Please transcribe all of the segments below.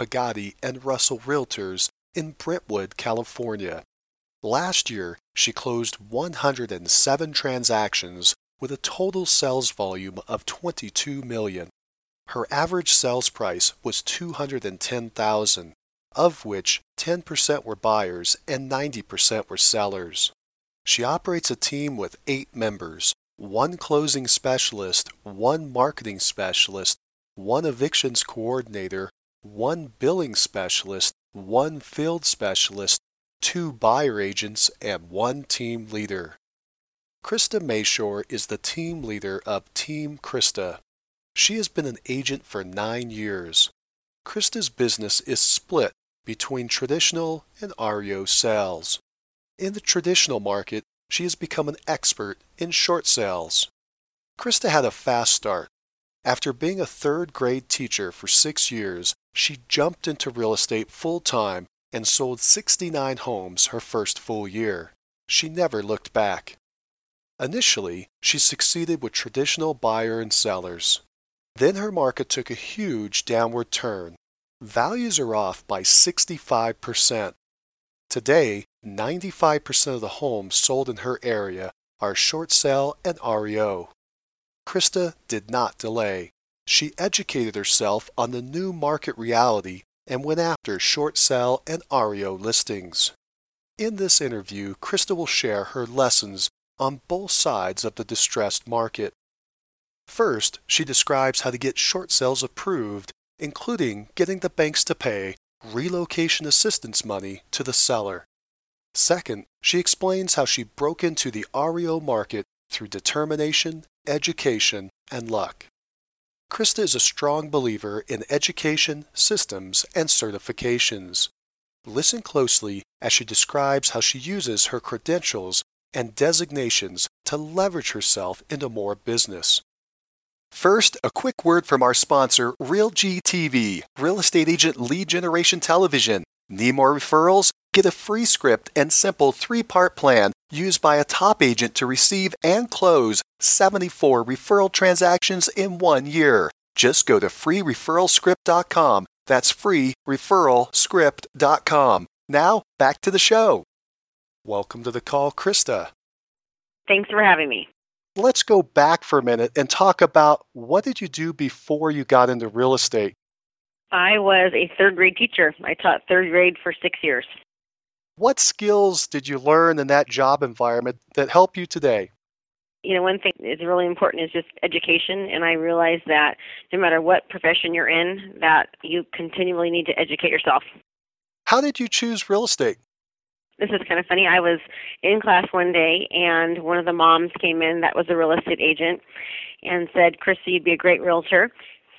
Pagadi, and Russell Realtors in Brentwood, California. Last year, she closed 107 transactions with a total sales volume of 22 million. Her average sales price was 210,000, of which 10% were buyers and 90% were sellers. She operates a team with 8 members, one closing specialist, one marketing specialist, one evictions coordinator, one billing specialist, one field specialist, two buyer agents, and one team leader. Krista Mashore is the team leader of Team Krista. She has been an agent for nine years. Krista's business is split between traditional and REO sales. In the traditional market, she has become an expert in short sales. Krista had a fast start. After being a third grade teacher for six years, she jumped into real estate full time and sold 69 homes her first full year. She never looked back. Initially, she succeeded with traditional buyer and sellers. Then her market took a huge downward turn. Values are off by 65%. Today, 95% of the homes sold in her area are short sale and REO. Krista did not delay. She educated herself on the new market reality and went after short sell and REO listings. In this interview, Krista will share her lessons on both sides of the distressed market. First, she describes how to get short sales approved, including getting the banks to pay relocation assistance money to the seller. Second, she explains how she broke into the REO market through determination, education, and luck. Krista is a strong believer in education, systems, and certifications. Listen closely as she describes how she uses her credentials and designations to leverage herself into more business. First, a quick word from our sponsor, RealG TV, Real Estate Agent Lead Generation Television. Need more referrals? Get a free script and simple three part plan used by a top agent to receive and close 74 referral transactions in one year. Just go to freereferralscript.com. That's freereferralscript.com. Now, back to the show. Welcome to the call, Krista. Thanks for having me. Let's go back for a minute and talk about what did you do before you got into real estate? I was a third grade teacher. I taught third grade for six years. What skills did you learn in that job environment that help you today? You know, one thing is really important is just education, and I realize that no matter what profession you're in, that you continually need to educate yourself. How did you choose real estate? This is kind of funny. I was in class one day, and one of the moms came in that was a real estate agent and said, Krista, you'd be a great realtor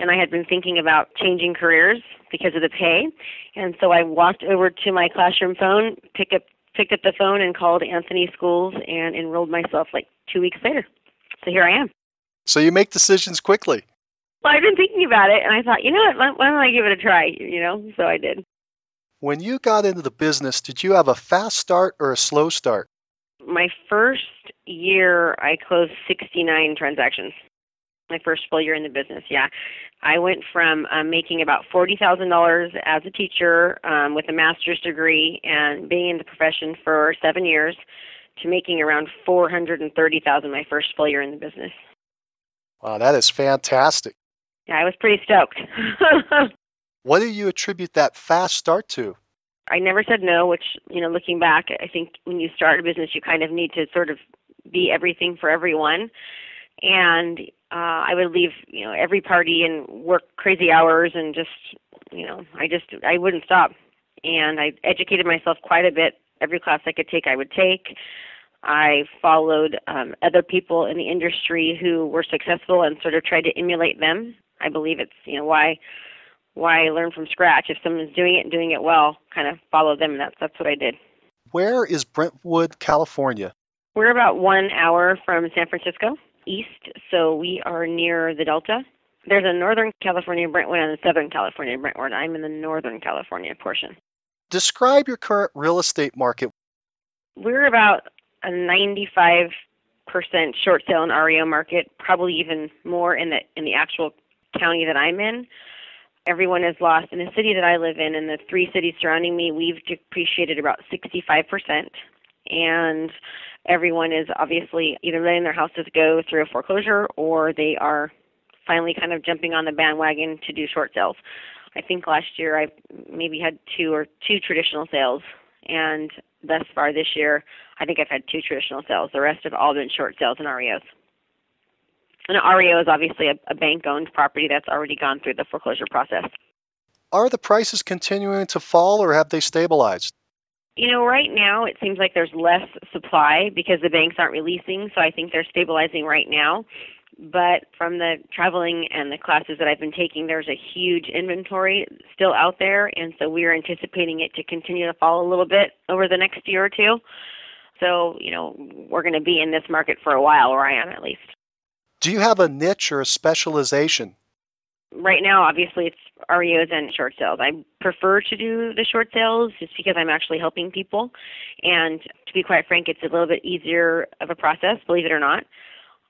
and I had been thinking about changing careers because of the pay. And so I walked over to my classroom phone, picked up picked up the phone and called Anthony Schools and enrolled myself like 2 weeks later. So here I am. So you make decisions quickly. Well, I've been thinking about it and I thought, you know what, why don't I give it a try, you know? So I did. When you got into the business, did you have a fast start or a slow start? My first year, I closed 69 transactions my first full year in the business. Yeah, I went from um, making about forty thousand dollars as a teacher um, with a master's degree and being in the profession for seven years to making around four hundred and thirty thousand my first full year in the business. Wow, that is fantastic. Yeah, I was pretty stoked. what do you attribute that fast start to? I never said no, which, you know, looking back, I think when you start a business, you kind of need to sort of be everything for everyone. And uh, I would leave, you know, every party and work crazy hours and just, you know, I just I wouldn't stop. And I educated myself quite a bit. Every class I could take, I would take. I followed um, other people in the industry who were successful and sort of tried to emulate them. I believe it's you know why why learn from scratch? If someone's doing it and doing it well, kind of follow them. And that's that's what I did. Where is Brentwood, California? We're about one hour from San Francisco east, so we are near the Delta. There's a Northern California Brentwood and a Southern California Brentwood. I'm in the Northern California portion. Describe your current real estate market. We're about a 95% short sale and REO market, probably even more in the in the actual county that I'm in. Everyone is lost. In the city that I live in and the three cities surrounding me, we've depreciated about 65%. And everyone is obviously either letting their houses go through a foreclosure or they are finally kind of jumping on the bandwagon to do short sales. I think last year I maybe had two or two traditional sales, and thus far this year I think I've had two traditional sales. The rest have all been short sales and REOs. And an REO is obviously a, a bank owned property that's already gone through the foreclosure process. Are the prices continuing to fall or have they stabilized? You know, right now it seems like there's less supply because the banks aren't releasing, so I think they're stabilizing right now. But from the traveling and the classes that I've been taking, there's a huge inventory still out there, and so we're anticipating it to continue to fall a little bit over the next year or two. So, you know, we're going to be in this market for a while, where I am at least. Do you have a niche or a specialization? Right now, obviously, it's REOs and short sales. I prefer to do the short sales just because I'm actually helping people. And to be quite frank, it's a little bit easier of a process, believe it or not,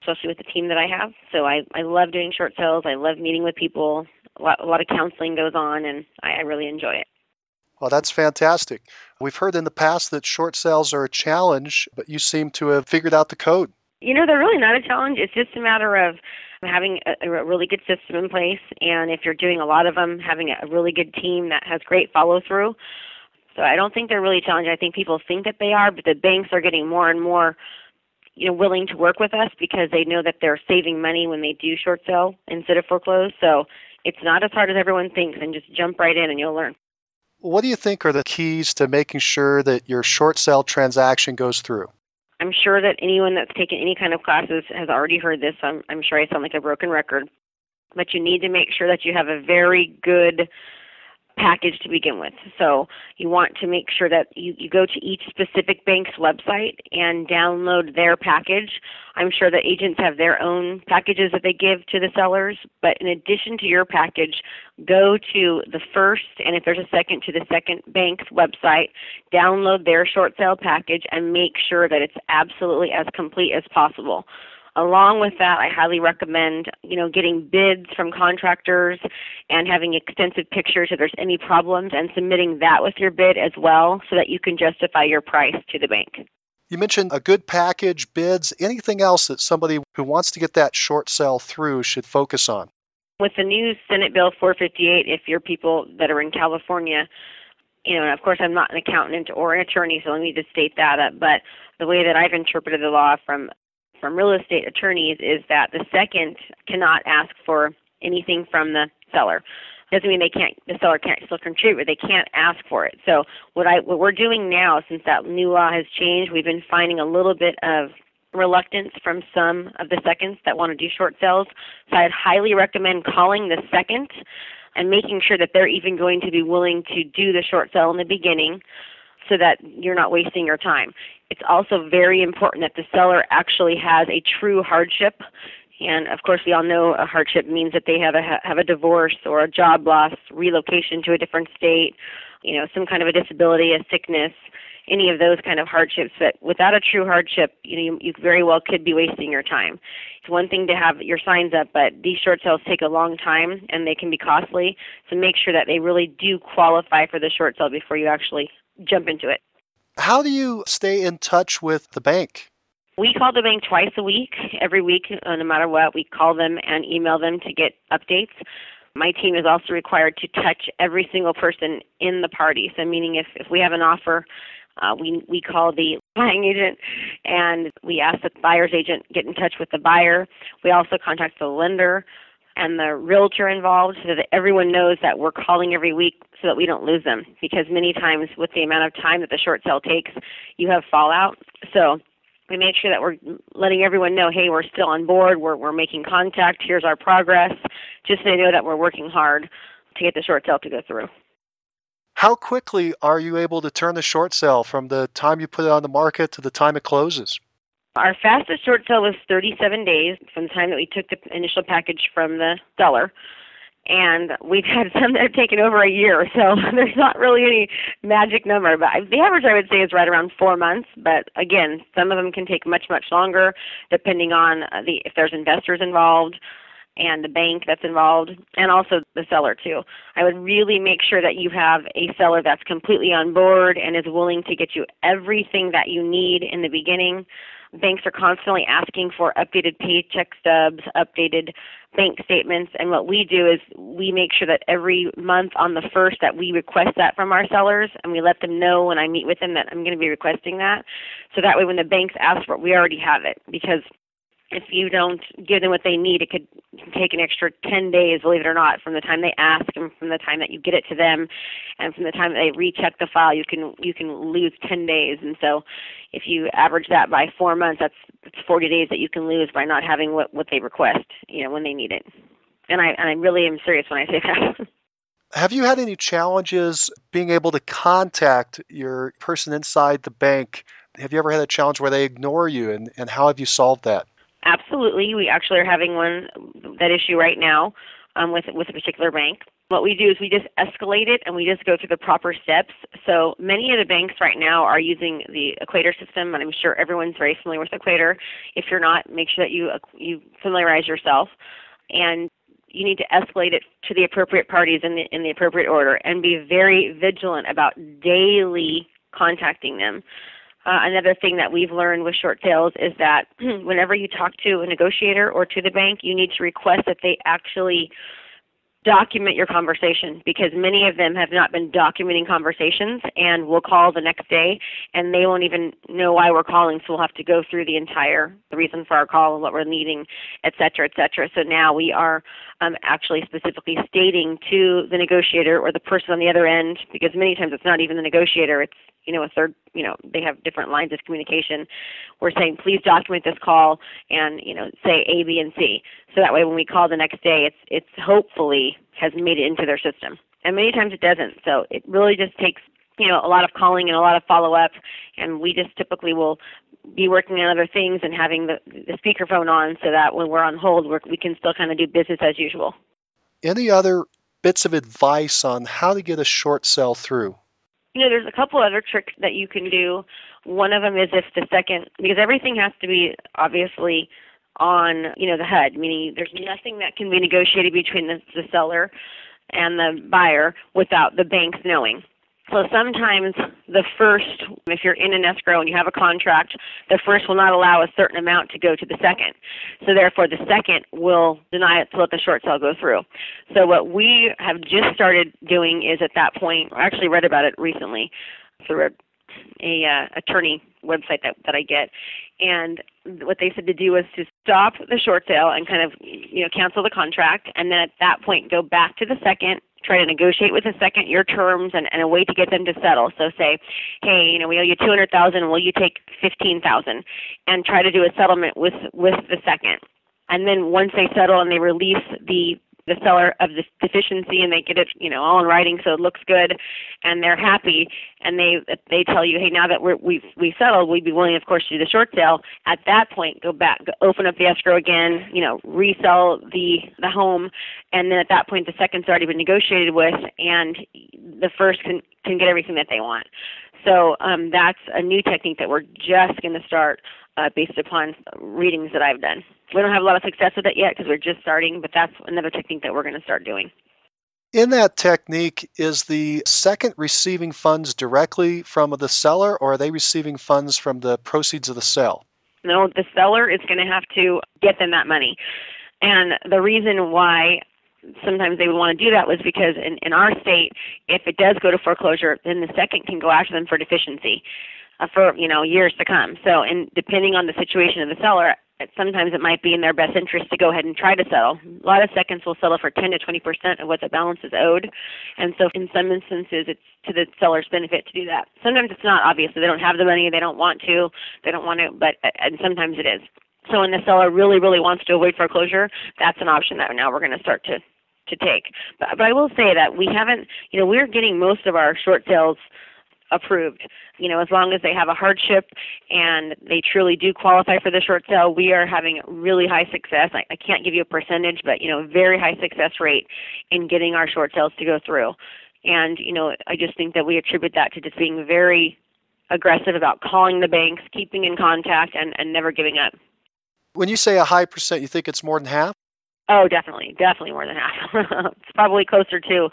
especially with the team that I have. So I, I love doing short sales. I love meeting with people. A lot, a lot of counseling goes on, and I, I really enjoy it. Well, that's fantastic. We've heard in the past that short sales are a challenge, but you seem to have figured out the code. You know, they're really not a challenge. It's just a matter of having a, a really good system in place, and if you're doing a lot of them, having a really good team that has great follow through. So I don't think they're really challenging. I think people think that they are, but the banks are getting more and more, you know, willing to work with us because they know that they're saving money when they do short sale instead of foreclose. So it's not as hard as everyone thinks, and just jump right in and you'll learn. What do you think are the keys to making sure that your short sale transaction goes through? I'm sure that anyone that's taken any kind of classes has already heard this. I'm, I'm sure I sound like a broken record. But you need to make sure that you have a very good package to begin with. So you want to make sure that you, you go to each specific bank's website and download their package. I'm sure that agents have their own packages that they give to the sellers, but in addition to your package, go to the first and if there's a second to the second bank's website, download their short sale package and make sure that it's absolutely as complete as possible. Along with that, I highly recommend, you know, getting bids from contractors and having extensive pictures if there's any problems and submitting that with your bid as well so that you can justify your price to the bank. You mentioned a good package, bids, anything else that somebody who wants to get that short sale through should focus on? With the new Senate Bill 458, if you're people that are in California, you know, and of course I'm not an accountant or an attorney, so let me just state that up. But the way that I've interpreted the law from from real estate attorneys is that the second cannot ask for anything from the seller. Doesn't mean they can't the seller can't still contribute, but they can't ask for it. So what I what we're doing now since that new law has changed, we've been finding a little bit of reluctance from some of the seconds that want to do short sales. So I'd highly recommend calling the second and making sure that they're even going to be willing to do the short sale in the beginning so that you're not wasting your time. It's also very important that the seller actually has a true hardship. And of course, we all know a hardship means that they have a have a divorce or a job loss, relocation to a different state, you know, some kind of a disability, a sickness, any of those kind of hardships. But without a true hardship, you know, you, you very well could be wasting your time. It's one thing to have your signs up, but these short sales take a long time and they can be costly. So make sure that they really do qualify for the short sale before you actually jump into it. How do you stay in touch with the bank? We call the bank twice a week. Every week, uh, no matter what, we call them and email them to get updates. My team is also required to touch every single person in the party. So, meaning if, if we have an offer, uh, we we call the buying agent and we ask the buyer's agent get in touch with the buyer. We also contact the lender and the realtor involved so that everyone knows that we're calling every week so that we don't lose them. Because many times with the amount of time that the short sale takes you have fallout. So we make sure that we're letting everyone know hey we're still on board. We're, we're making contact. Here's our progress. Just so they know that we're working hard to get the short sale to go through. How quickly are you able to turn the short sale from the time you put it on the market to the time it closes? Our fastest short sale was 37 days from the time that we took the initial package from the seller. And we've had some that have taken over a year, so there's not really any magic number. But the average, I would say, is right around four months. But again, some of them can take much, much longer, depending on uh, the if there's investors involved and the bank that's involved and also the seller too. I would really make sure that you have a seller that's completely on board and is willing to get you everything that you need in the beginning. Banks are constantly asking for updated paycheck stubs, updated bank statements, and what we do is we make sure that every month on the first that we request that from our sellers and we let them know when I meet with them that I'm going to be requesting that. So that way when the banks ask for it, we already have it because if you don't give them what they need, it could take an extra 10 days, believe it or not, from the time they ask and from the time that you get it to them and from the time that they recheck the file, you can you can lose 10 days. And so if you average that by 4 months, that's that's 40 days that you can lose by not having what what they request, you know, when they need it. And I and I really am serious when I say that. Have you had any challenges being able to contact your person inside the bank? Have you ever had a challenge where they ignore you and, and how have you solved that? Absolutely. We actually are having one that issue right now um, with with a particular bank. What we do is we just escalate it and we just go through the proper steps. So many of the banks right now are using the Equator system, and I'm sure everyone's very familiar with Equator. If you're not, make sure that you you familiarize yourself, and you need to escalate it to the appropriate parties in the in the appropriate order, and be very vigilant about daily contacting them. Uh, another thing that we've learned with short sales is that whenever you talk to a negotiator or to the bank, you need to request that they actually document your conversation because many of them have not been documenting conversations and will call the next day and they won't even know why we're calling so we'll have to go through the entire the reason for our call and what we're needing et cetera et cetera. So now we are um, actually specifically stating to the negotiator or the person on the other end because many times it's not even the negotiator it's you know a third you know they have different lines of communication. We're saying please document this call and you know say a b and c. So that way when we call the next day it's it's hopefully has made it into their system. And many times it doesn't. So it really just takes you know a lot of calling and a lot of follow up and we just typically will be working on other things and having the, the speakerphone on so that when we're on hold we're, we can still kind of do business as usual. Any other bits of advice on how to get a short sell through you know, there's a couple other tricks that you can do. One of them is if the second, because everything has to be obviously on, you know, the HUD, meaning there's nothing that can be negotiated between the, the seller and the buyer without the banks knowing. So sometimes the first, if you're in an escrow and you have a contract, the first will not allow a certain amount to go to the second. So therefore the second will deny it to let the short sale go through. So what we have just started doing is at that point, I actually read about it recently through a, a uh, attorney website that, that I get. And what they said to do was to stop the short sale and kind of you know cancel the contract and then at that point go back to the second try to negotiate with the second your terms and, and a way to get them to settle. So say, hey, you know, we owe you two hundred thousand, will you take fifteen thousand? And try to do a settlement with with the second. And then once they settle and they release the the seller of the deficiency and they get it you know all in writing so it looks good and they're happy and they they tell you hey now that we're we've we settled we'd be willing of course to do the short sale at that point go back go open up the escrow again you know resell the the home and then at that point the second's already been negotiated with and the first can can get everything that they want so um, that's a new technique that we're just going to start uh, based upon readings that I've done. We don't have a lot of success with it yet because we're just starting, but that's another technique that we're going to start doing. In that technique, is the second receiving funds directly from the seller, or are they receiving funds from the proceeds of the sale? No, the seller is going to have to get them that money. And the reason why sometimes they would want to do that was because in, in our state, if it does go to foreclosure, then the second can go after them for deficiency uh, for you know years to come. So, and depending on the situation of the seller, sometimes it might be in their best interest to go ahead and try to settle. A lot of seconds will settle for 10 to 20 percent of what the balance is owed, and so in some instances it's to the seller's benefit to do that. Sometimes it's not. Obviously, they don't have the money, they don't want to, they don't want to, but uh, and sometimes it is. So when the seller really, really wants to avoid foreclosure, that's an option that now we're going to start to to take. But, but I will say that we haven't, you know, we're getting most of our short sales approved. You know, as long as they have a hardship and they truly do qualify for the short sale, we are having really high success. I, I can't give you a percentage, but you know, very high success rate in getting our short sales to go through. And you know, I just think that we attribute that to just being very aggressive about calling the banks, keeping in contact, and, and never giving up. When you say a high percent, you think it's more than half? Oh, definitely, definitely more than half. it's probably closer to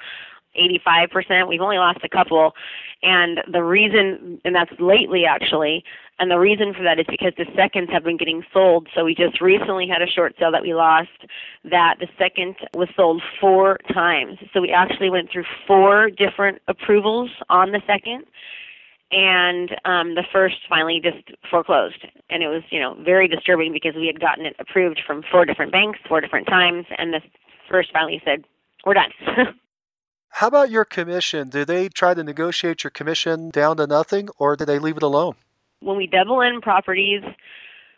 85%. We've only lost a couple. And the reason, and that's lately actually, and the reason for that is because the seconds have been getting sold. So we just recently had a short sale that we lost that the second was sold four times. So we actually went through four different approvals on the second. And um, the first finally just foreclosed, and it was you know very disturbing because we had gotten it approved from four different banks, four different times, and the first finally said, "We're done." How about your commission? Do they try to negotiate your commission down to nothing or do they leave it alone? When we double in properties,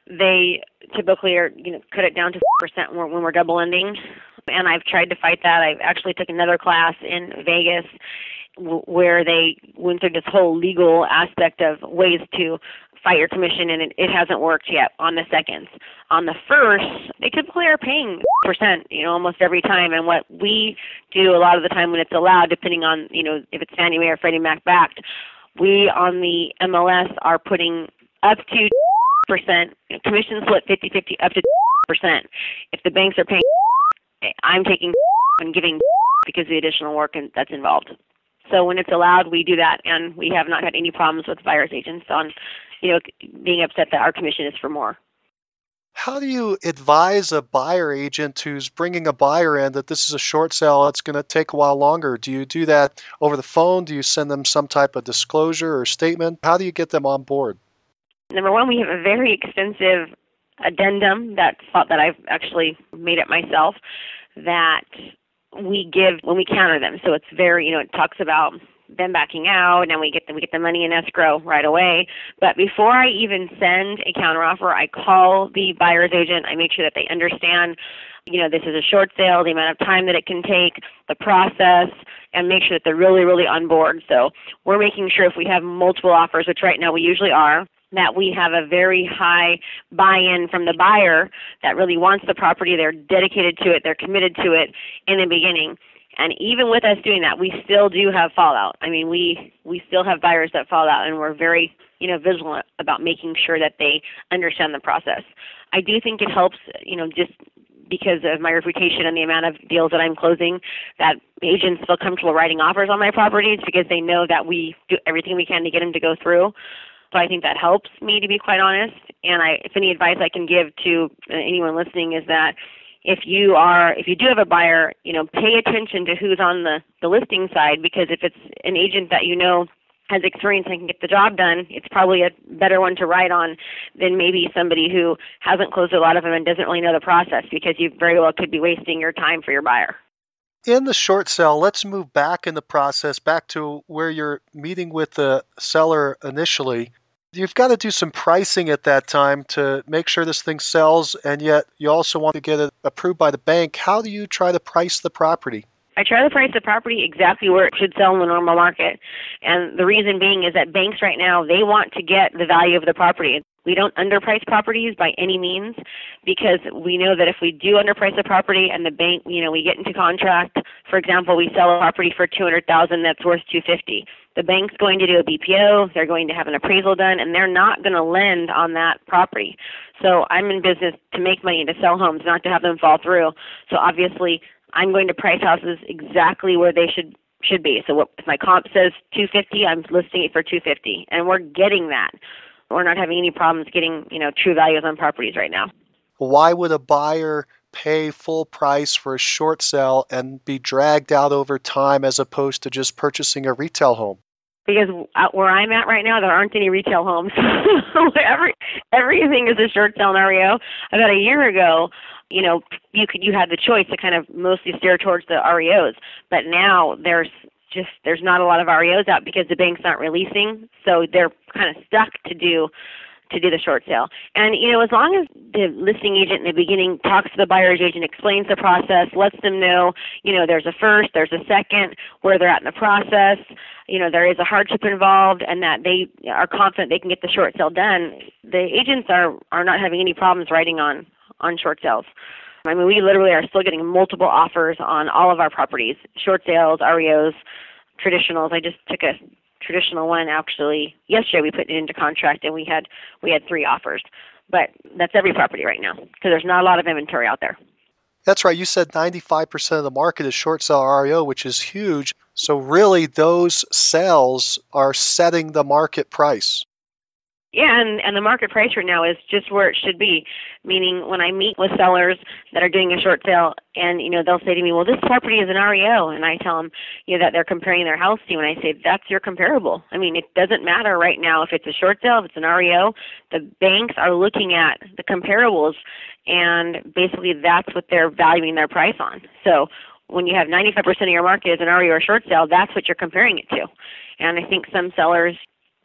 they typically are you know cut it down to percent when we're double ending and I've tried to fight that. I've actually took another class in Vegas where they went through this whole legal aspect of ways to your commission, and it, it hasn't worked yet on the seconds. On the first, they typically are paying percent, you know, almost every time. And what we do a lot of the time when it's allowed, depending on, you know, if it's Fannie Mae or Freddie Mac backed, we on the MLS are putting up to percent commission split 50-50 up to percent. If the banks are paying, I'm taking and giving because the additional work and that's involved. So when it's allowed, we do that, and we have not had any problems with buyer's agents on you know, being upset that our commission is for more. How do you advise a buyer agent who's bringing a buyer in that this is a short sale, it's going to take a while longer? Do you do that over the phone? Do you send them some type of disclosure or statement? How do you get them on board? Number one, we have a very extensive addendum that that I've actually made it myself that we give when we counter them. So it's very, you know, it talks about them backing out, and we get the, we get the money in escrow right away. But before I even send a counteroffer, I call the buyer's agent. I make sure that they understand, you know, this is a short sale, the amount of time that it can take, the process, and make sure that they're really, really on board. So we're making sure if we have multiple offers, which right now we usually are, that we have a very high buy-in from the buyer that really wants the property, they're dedicated to it, they're committed to it in the beginning. And even with us doing that, we still do have fallout. I mean, we we still have buyers that fall out, and we're very you know vigilant about making sure that they understand the process. I do think it helps, you know, just because of my reputation and the amount of deals that I'm closing, that agents feel comfortable writing offers on my properties because they know that we do everything we can to get them to go through. So I think that helps me to be quite honest. And I, if any advice I can give to uh, anyone listening is that if you are if you do have a buyer, you know, pay attention to who's on the the listing side because if it's an agent that you know has experience and can get the job done, it's probably a better one to write on than maybe somebody who hasn't closed a lot of them and doesn't really know the process because you very well could be wasting your time for your buyer. In the short sale, let's move back in the process, back to where you're meeting with the seller initially. You've got to do some pricing at that time to make sure this thing sells, and yet you also want to get it approved by the bank. How do you try to price the property? I try to price the property exactly where it should sell in the normal market. And the reason being is that banks right now, they want to get the value of the property. We don't underprice properties by any means because we know that if we do underprice a property and the bank, you know, we get into contract, for example, we sell a property for 200,000 that's worth 250 the bank's going to do a BPO, they're going to have an appraisal done, and they're not going to lend on that property. So I'm in business to make money, to sell homes, not to have them fall through. So obviously, I'm going to price houses exactly where they should should be. So what, if my comp says 250, I'm listing it for 250, and we're getting that. We're not having any problems getting you know true values on properties right now. Why would a buyer pay full price for a short sale and be dragged out over time as opposed to just purchasing a retail home? Because uh, where I'm at right now, there aren't any retail homes. Every everything is a short sale REO. About a year ago, you know, you could you had the choice to kind of mostly steer towards the REOs, but now there's just there's not a lot of REOs out because the banks aren't releasing, so they're kind of stuck to do to do the short sale. And you know, as long as the listing agent in the beginning talks to the buyer's agent, explains the process, lets them know, you know, there's a first, there's a second, where they're at in the process, you know, there is a hardship involved, and that they are confident they can get the short sale done. The agents are are not having any problems writing on on short sales. I mean, we literally are still getting multiple offers on all of our properties, short sales, REOs, traditionals. I just took a traditional one actually yesterday. We put it into contract and we had we had three offers. But that's every property right now because there's not a lot of inventory out there. That's right. You said 95% of the market is short sale REO, which is huge. So really, those sales are setting the market price. Yeah, and, and the market price right now is just where it should be. Meaning, when I meet with sellers that are doing a short sale, and you know they'll say to me, "Well, this property is an REO," and I tell them, you know, that they're comparing their house to and I say that's your comparable. I mean, it doesn't matter right now if it's a short sale, if it's an REO. The banks are looking at the comparables, and basically that's what they're valuing their price on. So when you have 95% of your market as an REO or short sale, that's what you're comparing it to. And I think some sellers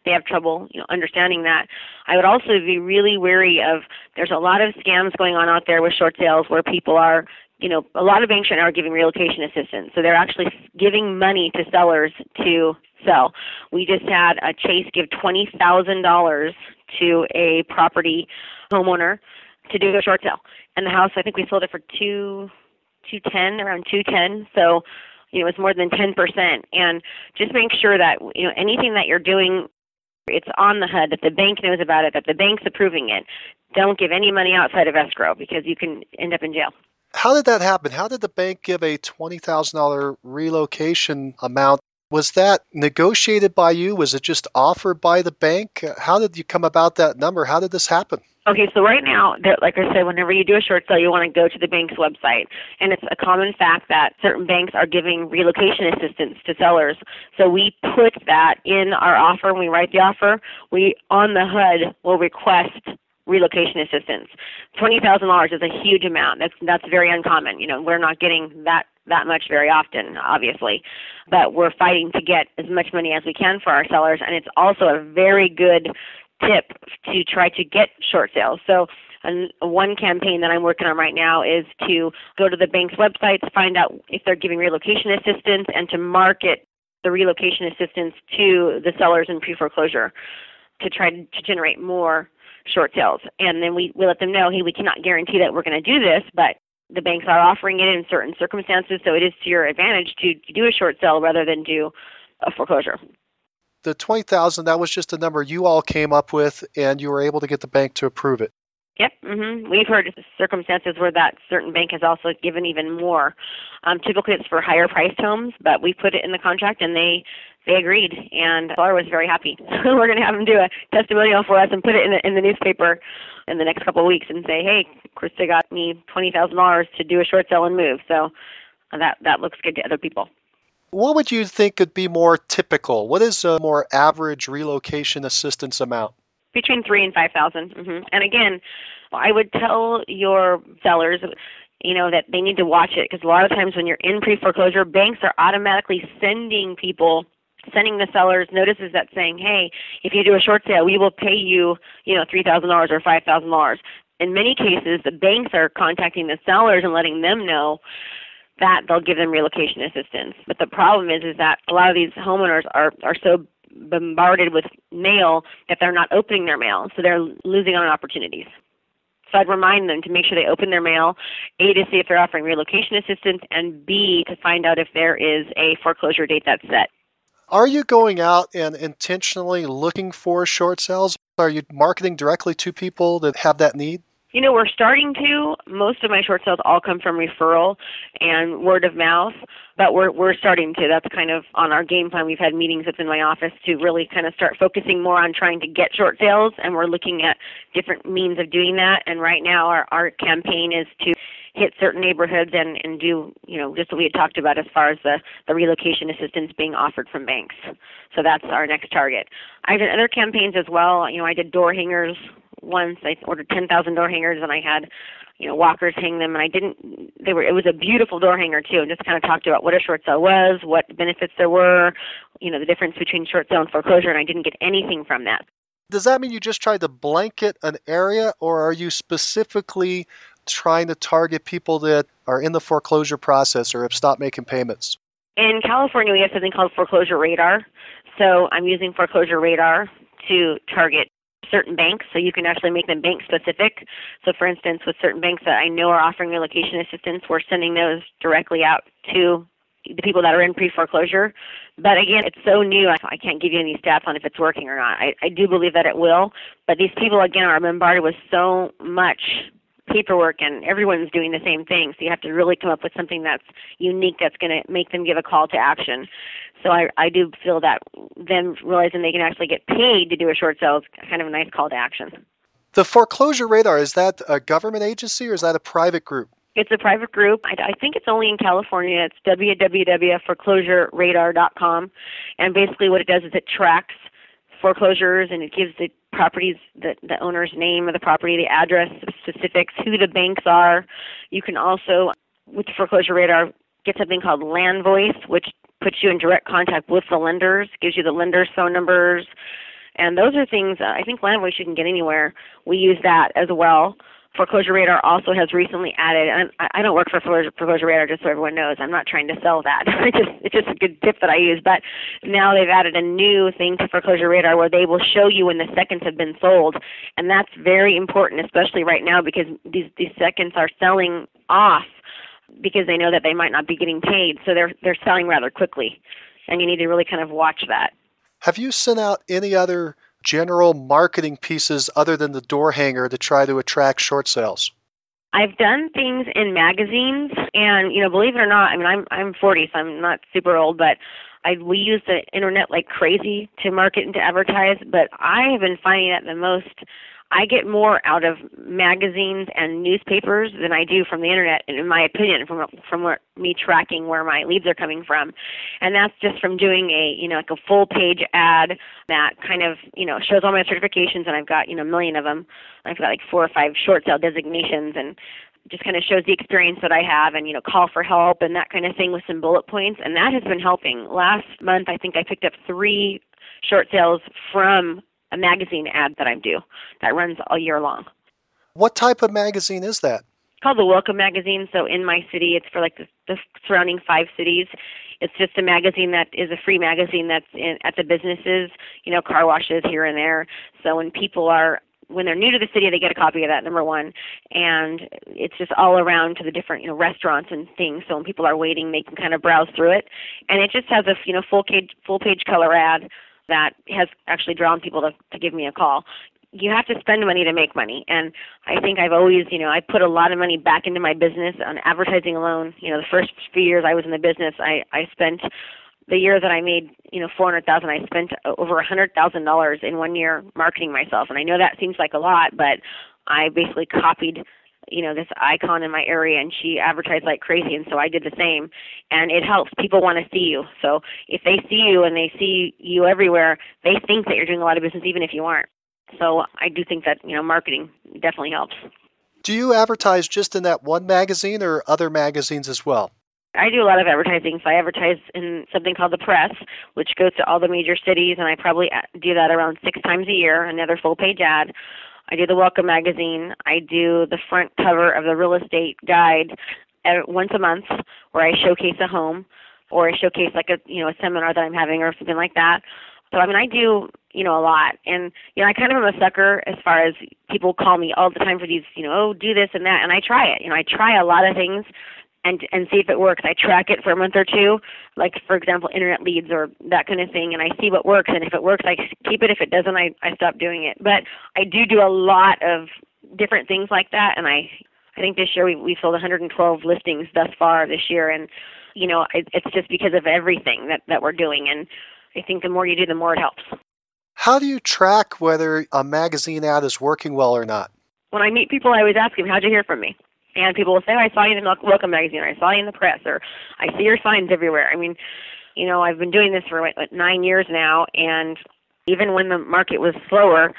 they have trouble you know understanding that. I would also be really wary of there's a lot of scams going on out there with short sales where people are you know a lot of banks right now are giving relocation assistance. So they're actually giving money to sellers to sell. We just had a chase give twenty thousand dollars to a property homeowner to do a short sale. And the house i think we sold it for two two ten around two ten. So you know, it's more than 10%. And just make sure that, you know, anything that you're doing it's on the HUD that the bank knows about it, that the bank's approving it. Don't give any money outside of escrow because you can end up in jail. How did that happen? How did the bank give a $20,000 relocation amount? Was that negotiated by you? Was it just offered by the bank? How did you come about that number? How did this happen? Okay, so right now, like I said, whenever you do a short sale, you want to go to the bank's website. And it's a common fact that certain banks are giving relocation assistance to sellers. So we put that in our offer when we write the offer. We, on the HUD, will request relocation assistance. Twenty thousand dollars is a huge amount. That's that's very uncommon. You know, we're not getting that that much very often, obviously, but we're fighting to get as much money as we can for our sellers, and it's also a very good tip to try to get short sales. So and one campaign that I'm working on right now is to go to the bank's websites, find out if they're giving relocation assistance, and to market the relocation assistance to the sellers in pre-foreclosure to try to, generate more short sales. And then we, we let them know, hey, we cannot guarantee that we're going to do this, but the banks are offering it in certain circumstances, so it is to your advantage to, do a short sale rather than do a foreclosure the 20,000 that was just a number you all came up with and you were able to get the bank to approve it. Yep, mm-hmm. we've heard circumstances where that certain bank has also given even more. Um, typically, it's for higher priced homes, but we put it in the contract and they they agreed, and the seller was very happy. We're going to have them do a testimonial for us and put it in the in the newspaper in the next couple of weeks and say, hey, Krista got me twenty thousand dollars to do a short sale and move. So that that looks good to other people. What would you think could be more typical? What is a more average relocation assistance amount? Between three and five thousand. Mm-hmm. And again, I would tell your sellers, you know, that they need to watch it because a lot of times when you're in pre-foreclosure, banks are automatically sending people sending the sellers notices that saying, "Hey, if you do a short sale, we will pay you, you know, three thousand dollars or five thousand dollars." In many cases, the banks are contacting the sellers and letting them know that they'll give them relocation assistance. But the problem is is that a lot of these homeowners are are so bombarded with mail that they're not opening their mail, so they're losing on opportunities. So I'd remind them to make sure they open their mail, A, to see if they're offering relocation assistance, and B, to find out if there is a foreclosure date that's set. Are you going out and intentionally looking for short sales? Are you marketing directly to people that have that need? You know, we're starting to. Most of my short sales all come from referral and word of mouth, but we're we're starting to. That's kind of on our game plan. We've had meetings within my office to really kind of start focusing more on trying to get short sales, and we're looking at different means of doing that. And right now, our our campaign is to hit certain neighborhoods and and do you know just what we had talked about as far as the the relocation assistance being offered from banks. So that's our next target. I've done other campaigns as well. You know, I did door hangers once. I ordered 10,000 door hangers and I had, you know, walkers hang them and I didn't, they were, it was a beautiful door hanger too and just kind of talked about what a short sale was, what benefits there were, you know, the difference between short sale and foreclosure and I didn't get anything from that. Does that mean you just tried to blanket an area, or are you specifically trying to target people that are in the foreclosure process or have stopped making payments? In California, we have something called Foreclosure Radar. So I'm using Foreclosure Radar to target certain banks so you can actually make them bank specific. So for instance, with certain banks that I know are offering relocation assistance, we're sending those directly out to the people that are in pre-foreclosure. But again, it's so new, I can't give you any stats on if it's working or not. I, I do believe that it will, but these people again are bombarded with so much paperwork and everyone's doing the same thing. So you have to really come up with something that's unique that's going to make them give a call to action. So I, I do feel that them realizing they can actually get paid to do a short sale is kind of a nice call to action. The Foreclosure Radar, is that a government agency or is that a private group? It's a private group. I, I think it's only in California. It's www.foreclosureradar.com. And basically what it does is it tracks foreclosures and it gives the properties the, the owner's name of the property, the address, the specifics, who the banks are. You can also, with the foreclosure radar, get something called Land Voice, which puts you in direct contact with the lenders, gives you the lenders' phone numbers, and those are things. I think Land Voice you can get anywhere. We use that as well. Foreclosure Radar also has recently added, and I don't work for Foreclosure Radar just so everyone knows. I'm not trying to sell that. it's just it's just a good tip that I use. But now they've added a new thing to Foreclosure Radar where they will show you when the seconds have been sold, and that's very important, especially right now because these these seconds are selling off because they know that they might not be getting paid, so they're they're selling rather quickly, and you need to really kind of watch that. Have you sent out any other general marketing pieces other than the door hanger to try to attract short sales? I've done things in magazines, and you know, believe it or not, I mean, I'm I'm 40, so I'm not super old, but I we use the internet like crazy to market and to advertise. But I have been finding that the most I get more out of magazines and newspapers than I do from the internet, in my opinion, from from where, me tracking where my leads are coming from, and that's just from doing a you know like a full page ad that kind of you know shows all my certifications, and I've got you know a million of them. I've got like four or five short sale designations, and just kind of shows the experience that I have and you know call for help and that kind of thing with some bullet points and that has been helping. Last month I think I picked up 3 short sales from a magazine ad that I do that runs all year long. What type of magazine is that? It's called the Welcome Magazine. So in my city, it's for like the, the surrounding five cities. It's just a magazine that is a free magazine that's in, at the businesses, you know, car washes here and there. So when people are when they're new to the city, they get a copy of that. Number one, and it's just all around to the different you know restaurants and things. So when people are waiting, they can kind of browse through it, and it just has a you know full page full page color ad that has actually drawn people to, to give me a call. You have to spend money to make money, and I think I've always, you know, I put a lot of money back into my business on advertising alone. You know, the first few years I was in the business, I I spent the year that I made, you know, four hundred thousand, I spent over a hundred thousand dollars in one year marketing myself. And I know that seems like a lot, but I basically copied you know this icon in my area and she advertised like crazy and so I did the same. And it helps. People want to see you. So if they see you and they see you everywhere they think that you're doing a lot of business even if you aren't. So I do think that you know marketing definitely helps. Do you advertise just in that one magazine or other magazines as well? I do a lot of advertising. So I advertise in something called the press, which goes to all the major cities, and I probably uh, do that around six times a year, another full page ad. I do the Welcome magazine. I do the front cover of the real estate guide once a month, where I showcase a home, or I showcase like a you know a seminar that I'm having or something like that. So I mean, I do you know a lot, and you know I kind of am a sucker as far as people call me all the time for these you know oh do this and that, and I try it. You know I try a lot of things and and see if it works. I track it for a month or two, like for example, internet leads or that kind of thing, and I see what works. And if it works, I keep it. If it doesn't, I I stop doing it. But I do do a lot of different things like that, and I I think this year we we sold 112 listings thus far this year, and you know it, it's just because of everything that that we're doing, and I think the more you do, the more it helps. How do you track whether a magazine ad is working well or not? When I meet people, I always ask them, "How'd you hear from me?" And people will say, oh, I saw you in the Welcome magazine, or I saw you in the press, or I see your signs everywhere. I mean, you know, I've been doing this for what, nine years now, and even when the market was slower,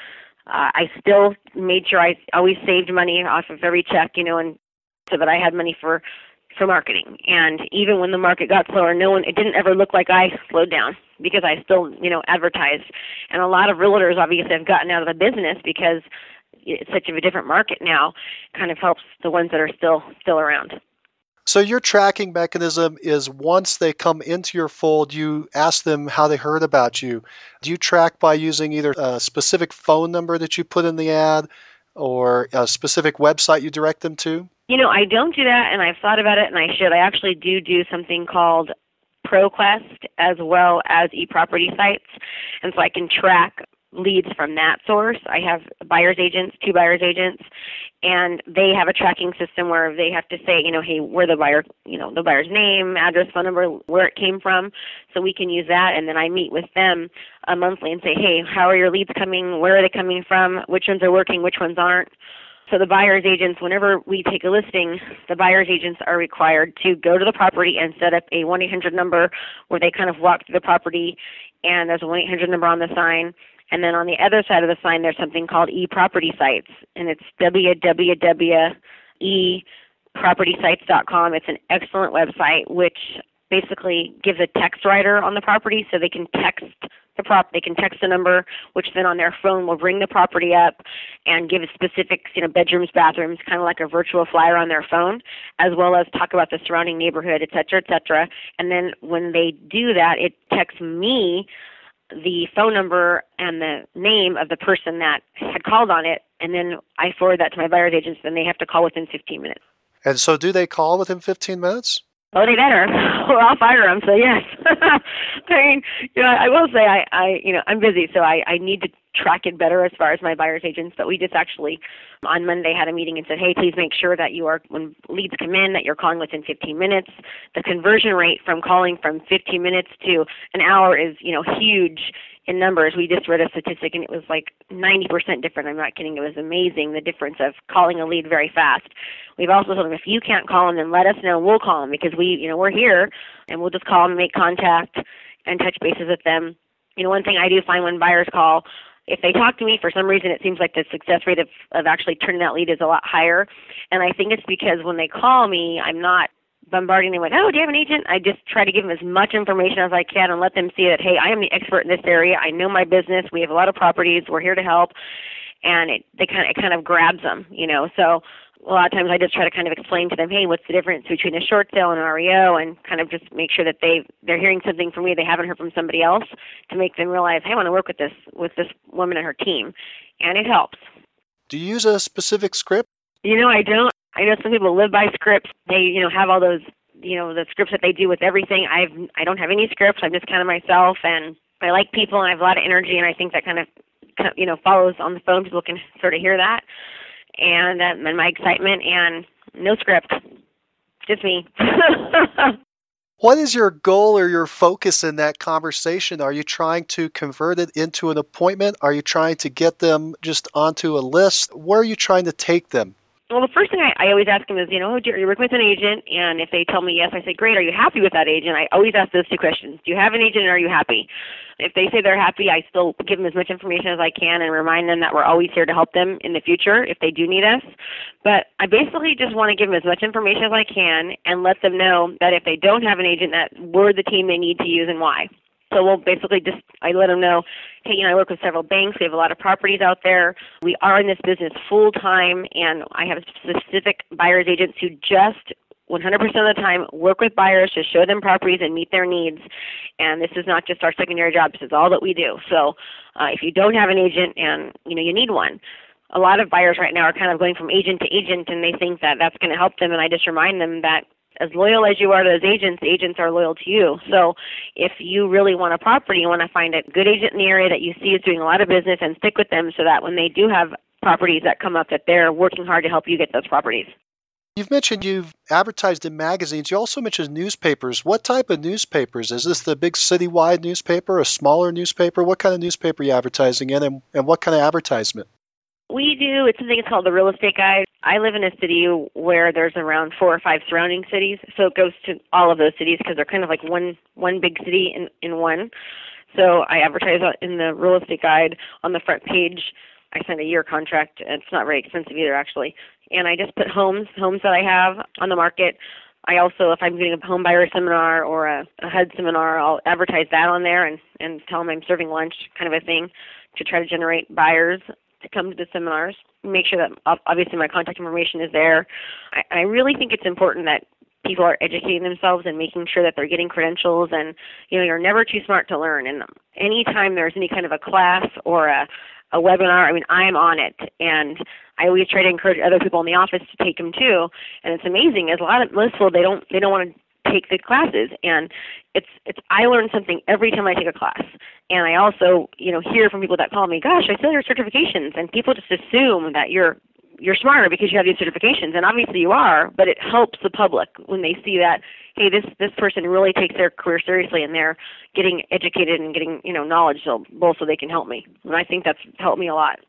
uh, I still made sure I always saved money off of every check, you know, and so that I had money for for marketing. And even when the market got slower, no one it didn't ever look like I slowed down because I still, you know, advertised. And a lot of realtors obviously have gotten out of the business because it's such a different market now. Kind of helps the ones that are still still around. So your tracking mechanism is once they come into your fold, you ask them how they heard about you. Do you track by using either a specific phone number that you put in the ad or a specific website you direct them to? You know, I don't do that, and I've thought about it, and I should. I actually do do something called ProQuest as well as eProperty sites, and so I can track leads from that source. I have buyer's agents, two buyer's agents, and they have a tracking system where they have to say, you know, hey, where the buyer, you know, the buyer's name, address, phone number, where it came from, so we can use that. And then I meet with them uh, monthly and say, hey, how are your leads coming? Where are they coming from? Which ones are working? Which ones aren't? So the buyer's agents, whenever we take a listing, the buyer's agents are required to go to the property and set up a 1-800 number where they kind of walk through the property, and there's a 1-800 number on the sign. And then on the other side of the sign, there's something called e-property sites, and it's www.epropertysites.com. It's an excellent website which basically gives a text writer on the property so they can text the prop they can text the number which then on their phone will bring the property up and give specifics you know bedrooms bathrooms kind of like a virtual flyer on their phone as well as talk about the surrounding neighborhood et cetera et cetera and then when they do that it texts me the phone number and the name of the person that had called on it and then i forward that to my buyer's agents and they have to call within 15 minutes. And so do they call within 15 minutes? Oh, they better, or I'll fire them. So yes, I mean, you know, I will say I, I, you know, I'm busy, so I, I need to track it better as far as my buyers agents. But we just actually on Monday had a meeting and said, hey, please make sure that you are when leads come in that you're calling within 15 minutes. The conversion rate from calling from 15 minutes to an hour is, you know, huge in numbers. We just read a statistic and it was like 90% different. I'm not kidding. It was amazing the difference of calling a lead very fast. We've also told them if you can't call them, then let us know. We'll call them because we, you know, we're here and we'll just call them, make contact, and touch bases with them. You know, one thing I do find when buyers call, if they talk to me for some reason it seems like the success rate of, of actually turning that lead is a lot higher and i think it's because when they call me i'm not bombarding them with, oh, do you have an agent? I just try to give them as much information as I can and let them see that, hey, I am the expert in this area. I know my business. We have a lot of properties. We're here to help. And it, they kind of, it kind of grabs them, you know. So a lot of times I just try to kind of explain to them, hey, what's the difference between a short sale and an REO, and kind of just make sure that they they're hearing something from me they haven't heard from somebody else to make them realize, hey, I want to work with this with this woman and her team, and it helps. Do you use a specific script? You know, I don't. I know some people live by scripts. They, you know, have all those, you know, the scripts that they do with everything. I've, I don't have any scripts. I'm just kind of myself, and I like people, and I have a lot of energy, and I think that kind of, you know, follows on the phone. People can sort of hear that, and um, and my excitement, and no script, just me. What is your goal or your focus in that conversation? Are you trying to convert it into an appointment? Are you trying to get them just onto a list? Where are you trying to take them? Well, the first thing I, I always ask them is, you know, do you work with an agent? And if they tell me yes, I say, great. Are you happy with that agent? I always ask those two questions. Do you have an agent and are you happy? If they say they're happy, I still give them as much information as I can and remind them that we're always here to help them in the future if they do need us. But I basically just want to give them as much information as I can and let them know that if they don't have an agent, that we're the team they need to use and why. So we'll basically just, I let them know, hey, you know, I work with several banks. We have a lot of properties out there. We are in this business full time, and I have specific buyer's agents who just 100% of the time work with buyers to show them properties and meet their needs. And this is not just our secondary job. This is all that we do. So uh, if you don't have an agent and, you know, you need one, a lot of buyers right now are kind of going from agent to agent and they think that that's going to help them and I just remind them that as loyal as you are to those agents, agents are loyal to you. So if you really want a property, you want to find a good agent in the area that you see is doing a lot of business and stick with them so that when they do have properties that come up that they're working hard to help you get those properties. You've mentioned you've advertised in magazines. You also mentioned newspapers. What type of newspapers? Is this the big citywide newspaper, a smaller newspaper? What kind of newspaper are you advertising in, and, and what kind of advertisement? We do. It's something it's called the Real Estate Guide. I live in a city where there's around four or five surrounding cities, so it goes to all of those cities because they're kind of like one one big city in in one. So I advertise in the Real Estate Guide on the front page. I signed a year contract. It's not very expensive either, actually. And I just put homes, homes that I have on the market I also, if I'm doing a home buyer seminar or a, a HUD seminar, I'll advertise that on there and, and tell them I'm serving lunch, kind of a thing, to try to generate buyers to come to the seminars. Make sure that obviously my contact information is there. I, I really think it's important that people are educating themselves and making sure that they're getting credentials and you know you're never too smart to learn and anytime there's any kind of a class or a a webinar i mean i'm on it and i always try to encourage other people in the office to take them too and it's amazing as a lot of most people they don't they don't want to take the classes and it's it's I learn something every time I take a class. And I also, you know, hear from people that call me, gosh, I saw your certifications and people just assume that you're you're smarter because you have these certifications and obviously you are, but it helps the public when they see that hey, this this person really takes their career seriously and they're getting educated and getting, you know, knowledge both so they can help me. And I think that's helped me a lot.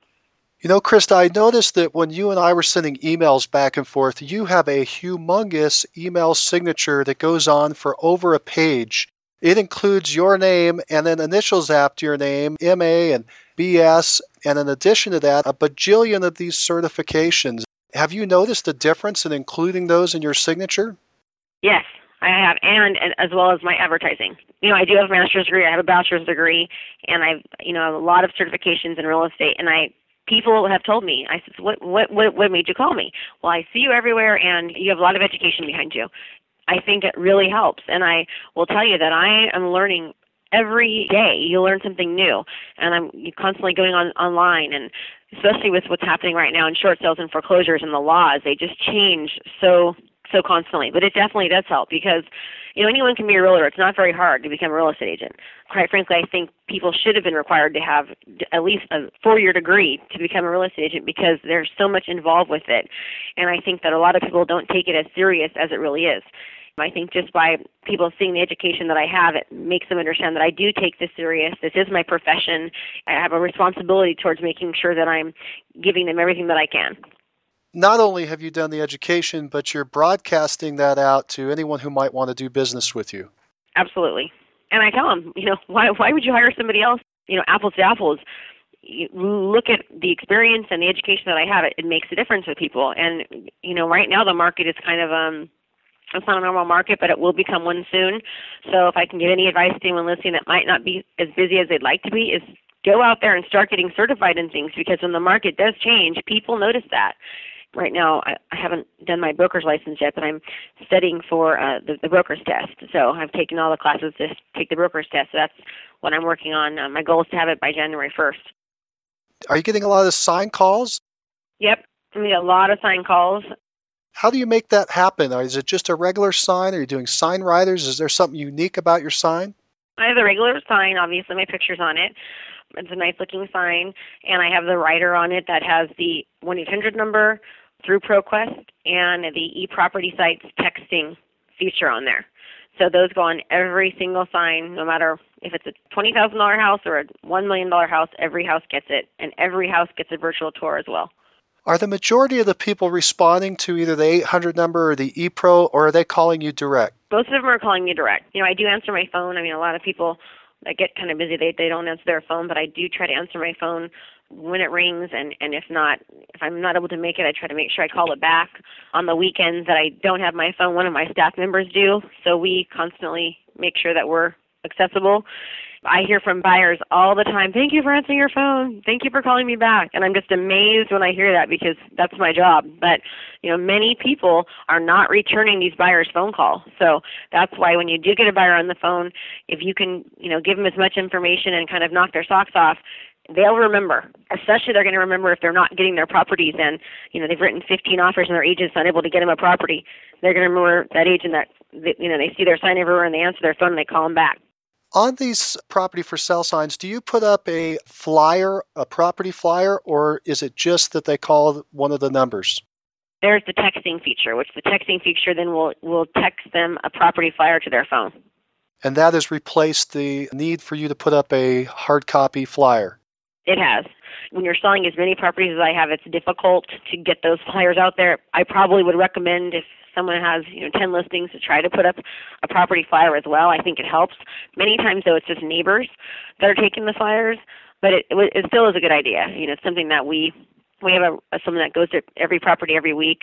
You know, Krista, I noticed that when you and I were sending emails back and forth, you have a humongous email signature that goes on for over a page. It includes your name and then initials after your name, MA and BS, and in addition to that, a bajillion of these certifications. Have you noticed a difference in including those in your signature? Yes, I have, and, as well as my advertising. You know, I do have a master's degree, I have a bachelor's degree, and I've you know a lot of certifications in real estate, and I people have told me. I said, what, what, what, made you call me? Well, I see you everywhere and you have a lot of education behind you. I think it really helps. And I will tell you that I am learning every day. You learn something new. And I'm constantly going on online and especially with what's happening right now in short sales and foreclosures and the laws, they just change so so constantly. But it definitely does help because you know anyone can be a realtor. It's not very hard to become a real estate agent. Quite frankly, I think people should have been required to have at least a four-year degree to become a real estate agent because there's so much involved with it. And I think that a lot of people don't take it as serious as it really is. I think just by people seeing the education that I have, it makes them understand that I do take this serious. This is my profession. I have a responsibility towards making sure that I'm giving them everything that I can not only have you done the education, but you're broadcasting that out to anyone who might want to do business with you. Absolutely. And I tell them, you know, why why would you hire somebody else? You know, apples to apples. You look at the experience and the education that I have. It, it makes a difference with people. And you know, right now the market is kind of um it's not a normal market, but it will become one soon. So if I can give any advice to anyone listening that might not be as busy as they'd like to be, is go out there and start getting certified in things because when the market does change, people notice that right now I, I haven't done my broker's license yet, but I'm studying for uh, the, the broker's test. So I've taken all the classes to take the broker's test. So that's what I'm working on. Uh, my goal is to have it by January 1st. Are you getting a lot of sign calls? Yep, I mean a lot of sign calls. How do you make that happen? Is it just a regular sign? Are you doing sign riders? Is there something unique about your sign? I have a regular sign, obviously my picture's on it. It's a nice looking sign, and I have the rider on it that has the 1 800 number through ProQuest and the eProperty Sites texting feature on there. So those go on every single sign, no matter if it's a $20,000 house or a $1 million house, every house gets it, and every house gets a virtual tour as well. Are the majority of the people responding to either the 800 number or the ePro, or are they calling you direct? Both of them are calling me direct. You know, I do answer my phone. I mean, a lot of people that get kind of busy, they, they don't answer their phone, but I do try to answer my phone when it rings and and if not if i'm not able to make it i try to make sure i call it back. On the weekends that i don't have my phone one of my staff members do so we constantly make sure that we're accessible i hear from buyers all the time thank you for answering your phone thank you for calling me back and i'm just amazed when i hear that because that's my job but you know many people are not returning these buyers phone calls so that's why when you do get a buyer on the phone if you can you know give them as much information and kind of knock their socks off they'll remember. Especially they're going to remember if they're not getting their properties and, you know, they've written 15 offers and their agent's unable to get them a property. They're going to remember that agent that, you know, they see their sign everywhere and they answer their phone and they call them back. On these property for sale signs, do you put up a flyer, a property flyer, or is it just that they call one of the numbers? There's the texting feature, which the texting feature then will will text them a property flyer to their phone. And that has replaced the need for you to put up a hard copy flyer. It has. When you're selling as many properties as I have, it's difficult to get those flyers out there. I probably would recommend if someone has you know 10 listings to try to put up a property flyer as well. I think it helps. Many times though, it's just neighbors that are taking the flyers, but it, it still is a good idea. You know, it's something that we we have a, a someone that goes to every property every week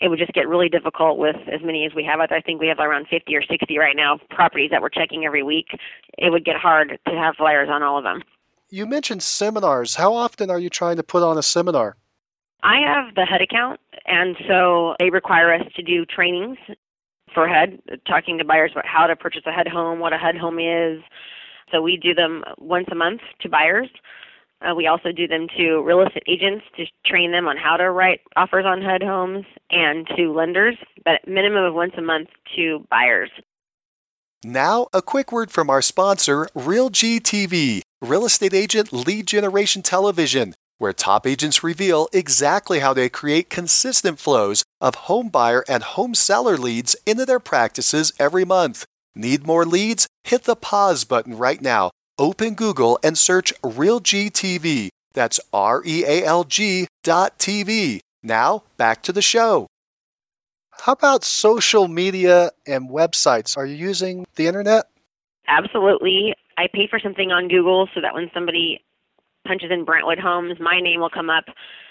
it would just get really difficult with as many as we have. I think we have around 50 or 60 right now properties that we're checking every week. It would get hard to have flyers on all of them. You mentioned seminars. How often are you trying to put on a seminar? I have the HUD account, and so they require us to do trainings for HUD, talking to buyers about how to purchase a HUD home, what a HUD home is. So we do them once a month to buyers. Uh, we also do them to real estate agents to train them on how to write offers on HUD homes and to lenders, but minimum of once a month to buyers. Now, a quick word from our sponsor, RealG TV, real estate agent lead generation television, where top agents reveal exactly how they create consistent flows of home buyer and home seller leads into their practices every month. Need more leads? Hit the pause button right now open Google and search RealG TV. That's R E A L G dot TV. Now, back to the show. How about social media and websites? Are you using the internet? Absolutely. I pay for something on Google so that when somebody punches in Brentwood Homes, my name will come up,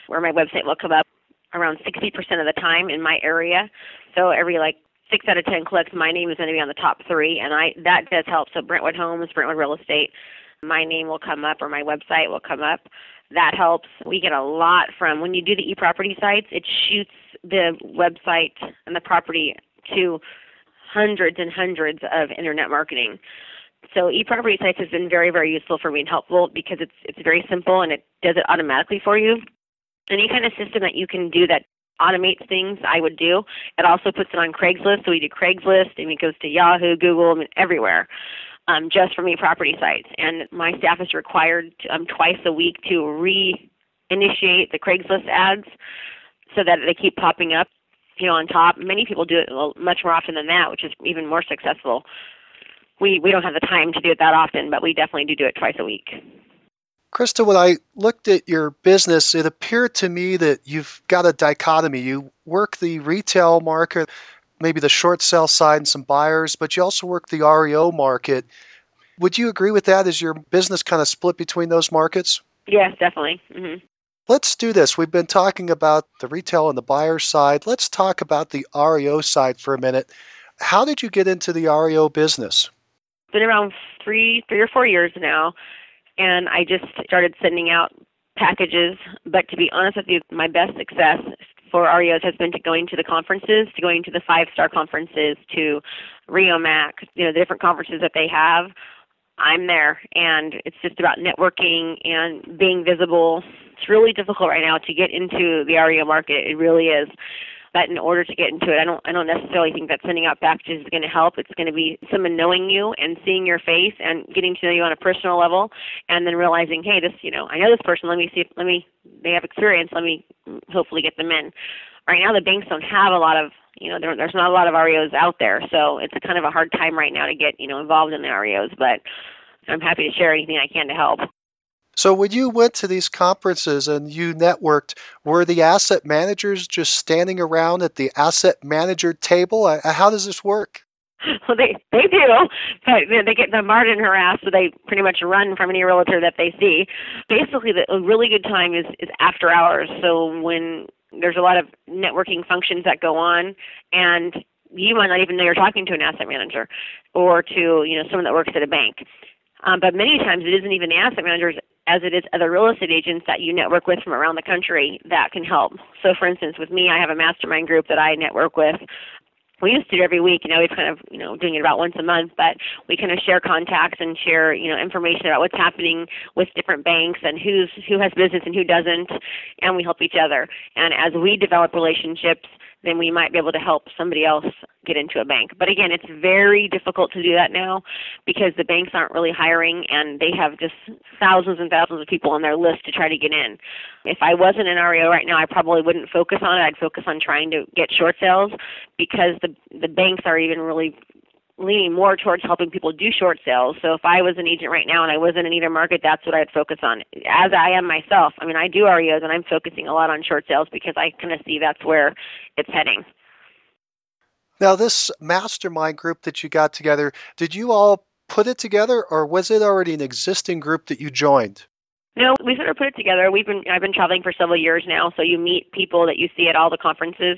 or my website will come up around 60% of the time in my area. So every like six out of ten clicks, my name is going to be on the top three, and I that does help. So Brentwood Homes, Brentwood Real Estate, my name will come up or my website will come up. That helps. We get a lot from when you do the e-property sites. It shoots the website and the property to hundreds and hundreds of internet marketing. So e-property sites has been very, very useful for me and helpful because it's it's very simple and it does it automatically for you. Any kind of system that you can do that automates things I would do. It also puts it on Craigslist, so we do Craigslist, and it goes to Yahoo, Google, I mean, everywhere, um, just for me property sites. And my staff is required to, um, twice a week to re-initiate the Craigslist ads so that they keep popping up, you know, on top. Many people do it much more often than that, which is even more successful. We we don't have the time to do it that often, but we definitely do do it twice a week. Krista, when I looked at your business, it appeared to me that you've got a dichotomy. You work the retail market, maybe the short sale side and some buyers, but you also work the REO market. Would you agree with that? Is your business kind of split between those markets? Yes, definitely. Mm-hmm. Let's do this. We've been talking about the retail and the buyer side. Let's talk about the REO side for a minute. How did you get into the REO business? Been around three, three or four years now and I just started sending out packages. But to be honest with you, my best success for REOs has been to going to the conferences, to going to the five star conferences, to REOMAC, you know, the different conferences that they have. I'm there, and it's just about networking and being visible. It's really difficult right now to get into the REO market. It really is but in order to get into it, I don't I don't necessarily think that sending out packages is going to help. It's going to be someone knowing you and seeing your face and getting to know you on a personal level, and then realizing, hey, this you know I know this person. Let me see if let me they have experience. Let me hopefully get them in. Right now, the banks don't have a lot of you know there, there's not a lot of REOs out there, so it's kind of a hard time right now to get you know involved in the REOs. But I'm happy to share anything I can to help. So when you went to these conferences and you networked, were the asset managers just standing around at the asset manager table? Uh, how does this work? Well, they they do, but they get bombarded and harassed, so they pretty much run from any realtor that they see. Basically, the, a really good time is is after hours. So when there's a lot of networking functions that go on, and you might not even know you're talking to an asset manager or to you know someone that works at a bank. Um, but many times it isn't even the asset managers as it is other real estate agents that you network with from around the country that can help. So, for instance, with me, I have a mastermind group that I network with. We used to do it every week. You know, we've kind of, you know, doing it about once a month, but we kind of share contacts and share, you know, information about what's happening with different banks and who's who has business and who doesn't, and we help each other. And as we develop relationships, then we might be able to help somebody else get into a bank. But again, it's very difficult to do that now because the banks aren't really hiring and they have just thousands and thousands of people on their list to try to get in. If I wasn't in REO right now, I probably wouldn't focus on it. I'd focus on trying to get short sales because the the banks are even really leaning more towards helping people do short sales. So if I was an agent right now and I wasn't in either market, that's what I'd focus on. As I am myself, I mean, I do REOs and I'm focusing a lot on short sales because I kind of see that's where it's heading. Now, this mastermind group that you got together, did you all put it together or was it already an existing group that you joined? No, we sort of put it together. We've been I've been traveling for several years now, so you meet people that you see at all the conferences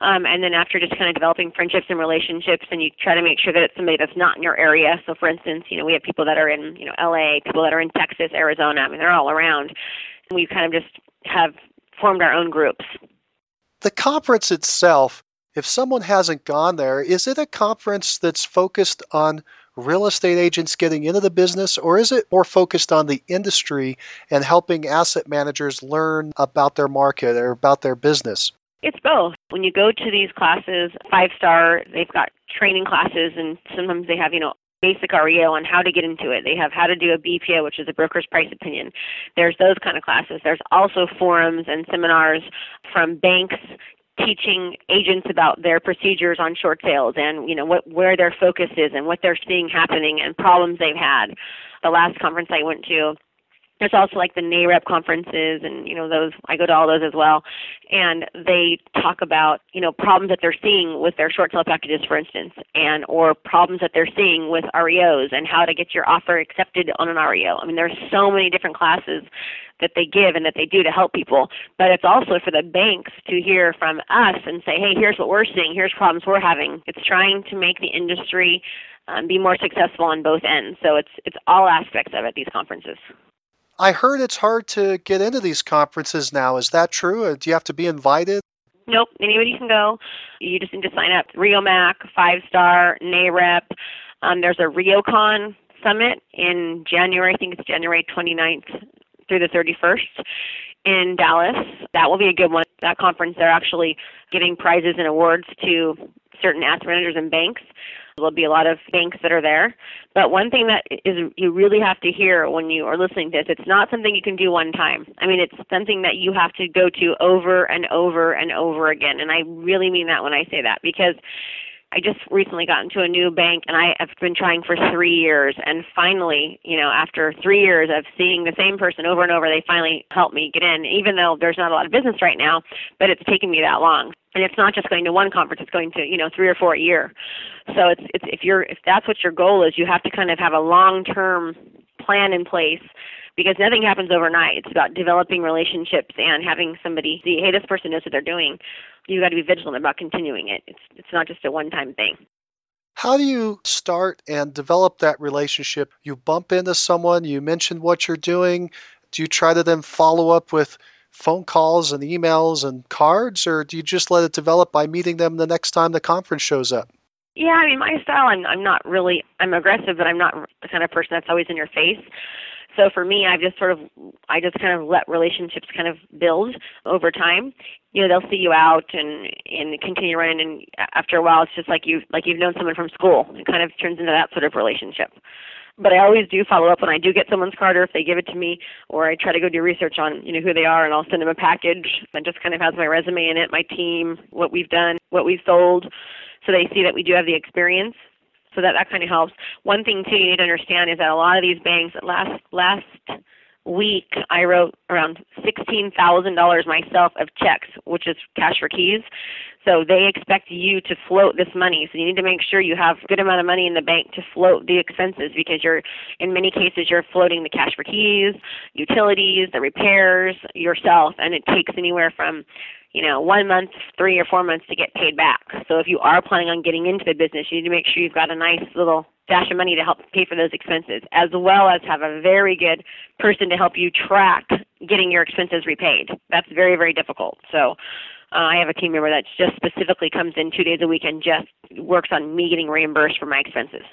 Um, and then after just kind of developing friendships and relationships, and you try to make sure that it's somebody that's not in your area. So, for instance, you know, we have people that are in, you know, LA, people that are in Texas, Arizona. I mean, they're all around. And we kind of just have formed our own groups. The conference itself, if someone hasn't gone there, is it a conference that's focused on real estate agents getting into the business, or is it more focused on the industry and helping asset managers learn about their market or about their business? It's both. When you go to these classes, five star, they've got training classes, and sometimes they have, you know, basic REO on how to get into it. They have how to do a BPO, which is a broker's price opinion. There's those kind of classes. There's also forums and seminars from banks teaching agents about their procedures on short sales and you know what where their focus is and what they're seeing happening and problems they've had. The last conference I went to, there's also like the NAREP conferences and you know those I go to all those as well and they talk about you know problems that they're seeing with their short sale packages for instance and or problems that they're seeing with REOs and how to get your offer accepted on an REO. I mean there's so many different classes that they give and that they do to help people but it's also for the banks to hear from us and say hey here's what we're seeing here's problems we're having. It's trying to make the industry um, be more successful on both ends. So it's it's all aspects of it these conferences. I heard it's hard to get into these conferences now. Is that true? Do you have to be invited? Nope, anybody can go. You just need to sign up. REOMAC, Five Star, NAREP. Um, there's a REOCon summit in January. I think it's January 29th through the 31st in Dallas. That will be a good one. That conference, they're actually giving prizes and awards to certain asset managers and banks. There'll be a lot of banks that are there. But one thing that is you really have to hear when you are listening to this, it's not something you can do one time. I mean, it's something that you have to go to over and over and over again. And I really mean that when I say that because I just recently got into a new bank and I have been trying for three years and finally, you know, after three years of seeing the same person over and over, they finally helped me get in, even though there's not a lot of business right now, but it's taken me that long. And it's not just going to one conference, it's going to, you know, three or four a year. So it's it's if you're if that's what your goal is, you have to kind of have a long term plan in place because nothing happens overnight. It's about developing relationships and having somebody see, hey, this person knows what they're doing. You got to be vigilant about continuing it. It's it's not just a one-time thing. How do you start and develop that relationship? You bump into someone, you mention what you're doing. Do you try to then follow up with phone calls and emails and cards, or do you just let it develop by meeting them the next time the conference shows up? Yeah, I mean, my style, I'm, I'm not really, I'm aggressive, but I'm not the kind of person that's always in your face. So for me, I've just sort of, I just kind of let relationships kind of build over time. You know, they'll see you out and and continue running, and after a while, it's just like you like you've known someone from school. It kind of turns into that sort of relationship. But I always do follow up when I do get someone's card, or if they give it to me, or I try to go do research on you know who they are, and I'll send them a package that just kind of has my resume in it, my team, what we've done, what we've sold, so they see that we do have the experience so that that kind of helps. One thing too you need to understand is that a lot of these banks last last week I wrote around sixteen thousand dollars myself of checks, which is cash for keys. So they expect you to float this money. So you need to make sure you have a good amount of money in the bank to float the expenses because you're in many cases you're floating the cash for keys, utilities, the repairs yourself and it takes anywhere from you know, one month, three or four months to get paid back. So if you are planning on getting into the business, you need to make sure you've got a nice little dash of money to help pay for those expenses, as well as have a very good person to help you track getting your expenses repaid. That's very, very difficult. So uh, I have a team member that just specifically comes in two days a week and just works on me getting reimbursed for my expenses.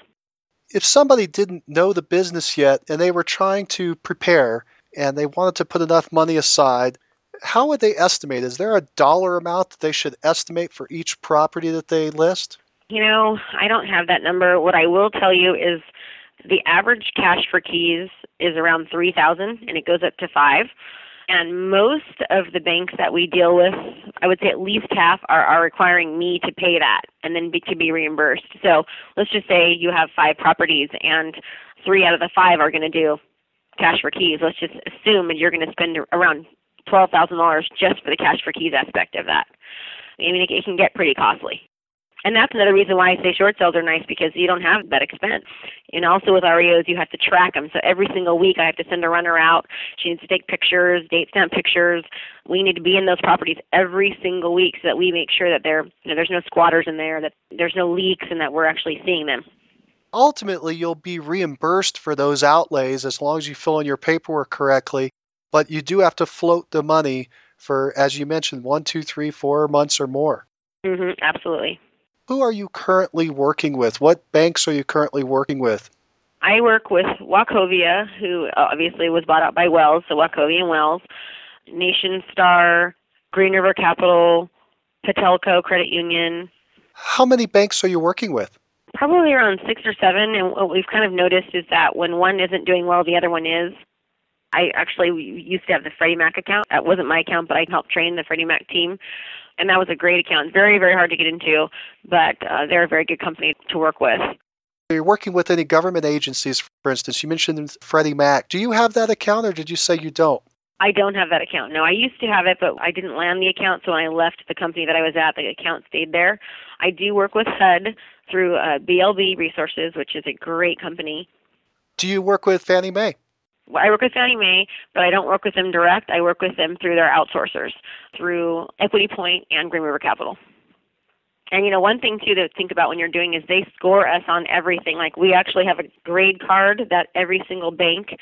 If somebody didn't know the business yet and they were trying to prepare and they wanted to put enough money aside, how would they estimate? Is there a dollar amount that they should estimate for each property that they list? You know, I don't have that number. What I will tell you is the average cash for keys is around 3000 and it goes up to 5 and most of the banks that we deal with, I would say at least half are, are requiring me to pay that and then be, to be reimbursed. So let's just say you have five properties and three out of the five are going to do cash for keys. Let's just assume that you're going to spend around twelve thousand dollars just for the cash for keys aspect of that. I mean, it, it can get pretty costly. And that's another reason why I say short sales are nice because you don't have that expense. And also with REOs, you have to track them. So every single week, I have to send a runner out. She needs to take pictures, date stamp pictures. We need to be in those properties every single week so that we make sure that there, you know, there's no squatters in there, that there's no leaks, and that we're actually seeing them. Ultimately, you'll be reimbursed for those outlays as long as you fill in your paperwork correctly. But you do have to float the money for, as you mentioned, one, two, three, four months or more. hmm absolutely. Who are you currently working with? What banks are you currently working with? I work with Wachovia, who uh, obviously was bought out by Wells, so Wachovia and Wells, Nationstar, Green River Capital, Patelco Credit Union. How many banks are you working with? Probably around six or seven, and what we've kind of noticed is that when one isn't doing well, the other one is. I actually used to have the Freddie Mac account. That wasn't my account, but I helped train the Freddie Mac team and that was a great account. Very, very hard to get into, but uh, they're a very good company to work with. Are You're working with any government agencies, for instance. You mentioned Freddie Mac. Do you have that account, or did you say you don't? I don't have that account. No, I used to have it, but I didn't land the account, so when I left the company that I was at, the account stayed there. I do work with HUD through uh, BLB Resources, which is a great company. Do you work with Fannie Mae? I work with Fannie Mae, but I don't work with them direct. I work with them through their outsourcers, through Equity Point and Green River Capital. And you know, one thing too to think about when you're doing is they score us on everything. Like we actually have a grade card that every single bank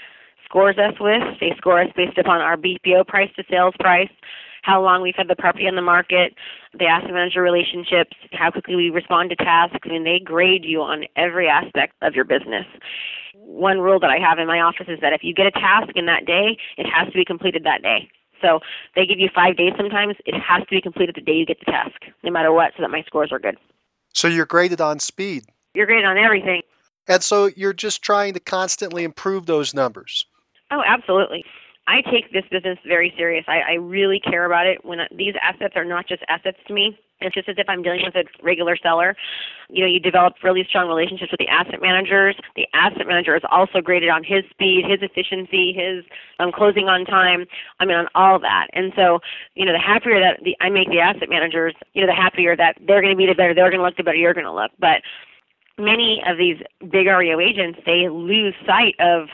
scores us with. They score us based upon our BPO price to sales price, how long we've had the property on the market, the asset manager relationships, how quickly we respond to tasks. I mean, they grade you on every aspect of your business one rule that I have in my office is that if you get a task in that day, it has to be completed that day. So they give you five days sometimes. It has to be completed the day you get the task, no matter what, so that my scores are good. So you're graded on speed. You're graded on everything. And so you're just trying to constantly improve those numbers. Oh, absolutely. I take this business very serious. I, I really care about it. When I, these assets are not just assets to me, it's just as if I'm dealing with a regular seller. You know, you develop really strong relationships with the asset managers. The asset manager is also graded on his speed, his efficiency, his um, closing on time. I mean, on all that. And so, you know, the happier that the, I make the asset managers, you know, the happier that they're going to be the better they're going to look, the better you're going to look. But many of these big REO agents, they lose sight of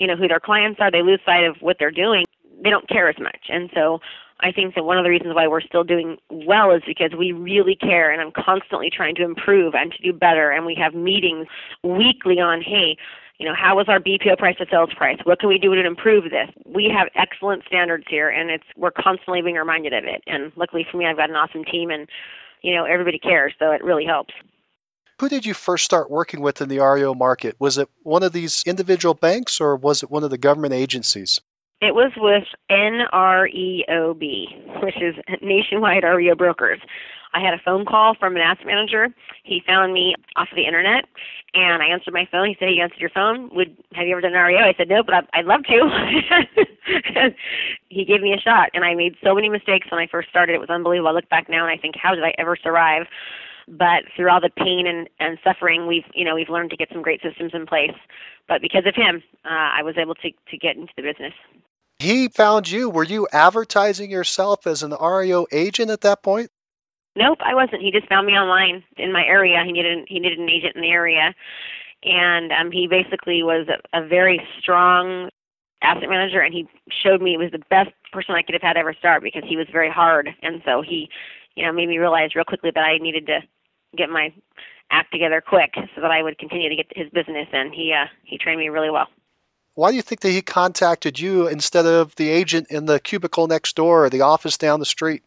you know who their clients are. They lose sight of what they're doing. They don't care as much, and so I think that one of the reasons why we're still doing well is because we really care, and I'm constantly trying to improve and to do better. And we have meetings weekly on, hey, you know, how was our BPO price to sales price? What can we do to improve this? We have excellent standards here, and it's we're constantly being reminded of it. And luckily for me, I've got an awesome team, and you know, everybody cares, so it really helps. Who did you first start working with in the REO market? Was it one of these individual banks or was it one of the government agencies? It was with NREOB, which is Nationwide REO Brokers. I had a phone call from an asset manager. He found me off of the internet, and I answered my phone. He said, "You answered your phone. Would have you ever done an REO?" I said, "No, but I'd love to." he gave me a shot, and I made so many mistakes when I first started. It was unbelievable. I look back now and I think, how did I ever survive? But through all the pain and, and suffering we've you know we've learned to get some great systems in place. But because of him uh, i was able to, to get into the business. He found you. Were you advertising yourself as an reo agent at that point? Nope i wasn't. He just found me online in my area. He needed he needed an agent in the area. And um, he basically was a, a very strong asset manager and he showed me it was the best person I could have had ever start because he was very hard. And so he you know made me realize real quickly that I needed to get my act together quick so that I would continue to get his business and he uh, he trained me really well. Why do you think that he contacted you instead of the agent in the cubicle next door or the office down the street?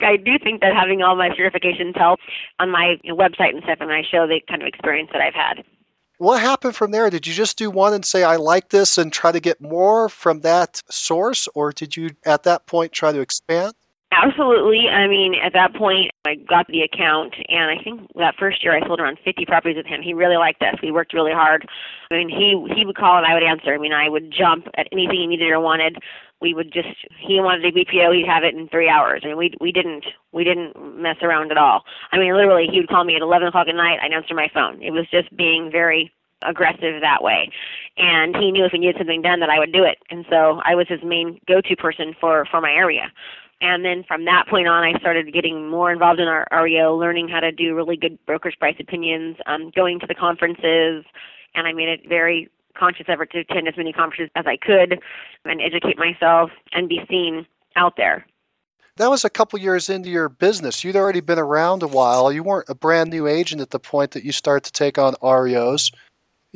I do think that having all my certifications help on my website and stuff, and I show the kind of experience that I've had. What happened from there? Did you just do one and say, I like this and try to get more from that source? Or did you at that point try to expand? Absolutely. I mean, at that point, I got the account, and I think that first year I sold around 50 properties with him. He really liked us. We worked really hard. I mean, he he would call and I would answer. I mean, I would jump at anything he needed or wanted. We would just he wanted a BPO, he'd have it in three hours. I mean, we we didn't we didn't mess around at all. I mean, literally, he would call me at 11 o'clock at night. I'd answer my phone. It was just being very aggressive that way. And he knew if he needed something done that I would do it. And so I was his main go-to person for for my area And then from that point on, I started getting more involved in our REO, learning how to do really good broker's price opinions, um, going to the conferences, and I made it very conscious effort to attend as many conferences as I could and educate myself and be seen out there. That was a couple years into your business. You'd already been around a while. You weren't a brand new agent at the point that you started to take on REOs.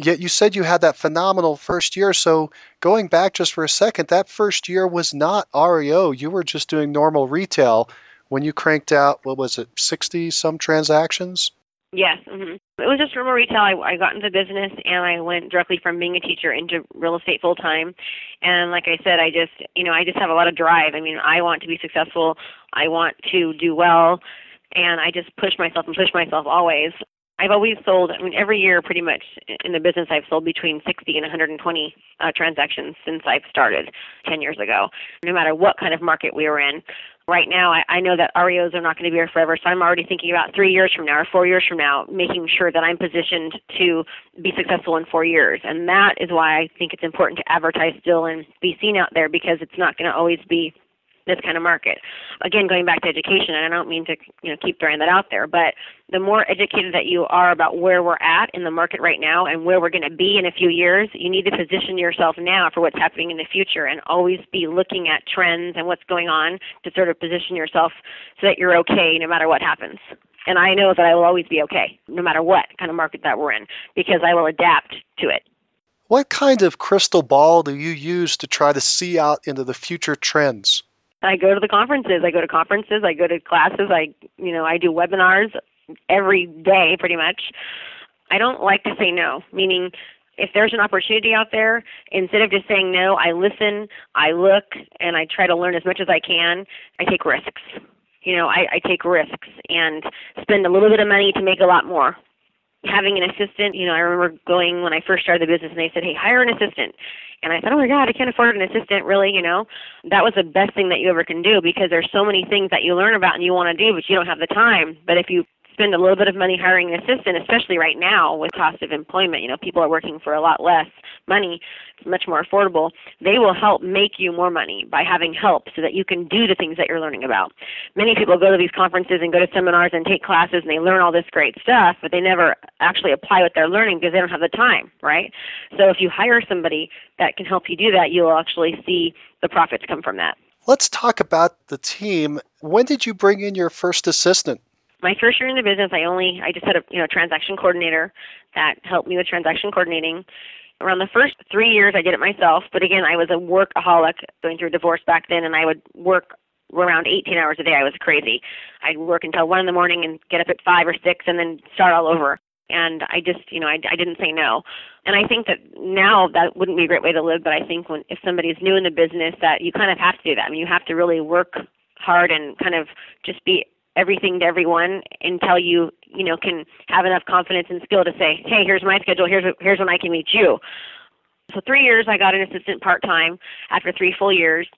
Yet you said you had that phenomenal first year. So going back just for a second, that first year was not REO. You were just doing normal retail when you cranked out, what was it, 60 some transactions? Yes. Mm-hmm. It was just normal retail. I, I got into business and I went directly from being a teacher into real estate full time. And like I said, I just, you know, I just have a lot of drive. I mean, I want to be successful. I want to do well. And I just push myself and push myself always. I've always sold, I mean, every year pretty much in the business, I've sold between 60 and 120 uh, transactions since I've started 10 years ago, no matter what kind of market we were in right now, I, I know that REOs are not going to be here forever, so I'm already thinking about three years from now or four years from now, making sure that I'm positioned to be successful in four years. And that is why I think it's important to advertise still and be seen out there because it's not going to always be this kind of market. Again, going back to education, and I don't mean to you know keep throwing that out there, but the more educated that you are about where we're at in the market right now and where we're going to be in a few years, you need to position yourself now for what's happening in the future and always be looking at trends and what's going on to sort of position yourself so that you're okay no matter what happens. And I know that I will always be okay no matter what kind of market that we're in because I will adapt to it. What kind of crystal ball do you use to try to see out into the future trends? I go to the conferences. I go to conferences. I go to classes. I, you know, I do webinars every day pretty much. I don't like to say no, meaning if there's an opportunity out there, instead of just saying no, I listen, I look, and I try to learn as much as I can. I take risks. You know, I, I take risks and spend a little bit of money to make a lot more having an assistant, you know, I remember going when I first started the business and they said, hey, hire an assistant. And I thought, oh my God, I can't afford an assistant, really, you know. That was the best thing that you ever can do because there's so many things that you learn about and you want to do, but you don't have the time. But if you spend a little bit of money hiring an assistant, especially right now with cost of employment. You know, people are working for a lot less money. It's much more affordable. They will help make you more money by having help so that you can do the things that you're learning about. Many people go to these conferences and go to seminars and take classes and they learn all this great stuff, but they never actually apply what they're learning because they don't have the time, right? So if you hire somebody that can help you do that, you'll actually see the profits come from that. Let's talk about the team. When did you bring in your first assistant? My first year in the business, I only I just had a you know transaction coordinator that helped me with transaction coordinating. Around the first three years, I did it myself. But again, I was a workaholic going through a divorce back then, and I would work around 18 hours a day. I was crazy. I'd work until one in the morning and get up at five or six, and then start all over. And I just, you know, I, I didn't say no. And I think that now that wouldn't be a great way to live. But I think when if somebody's new in the business, that you kind of have to do that. I mean, you have to really work hard and kind of just be everything to everyone until you you know can have enough confidence and skill to say hey here's my schedule. Here's here's when i can meet you. So three years i got an assistant part time after three full years.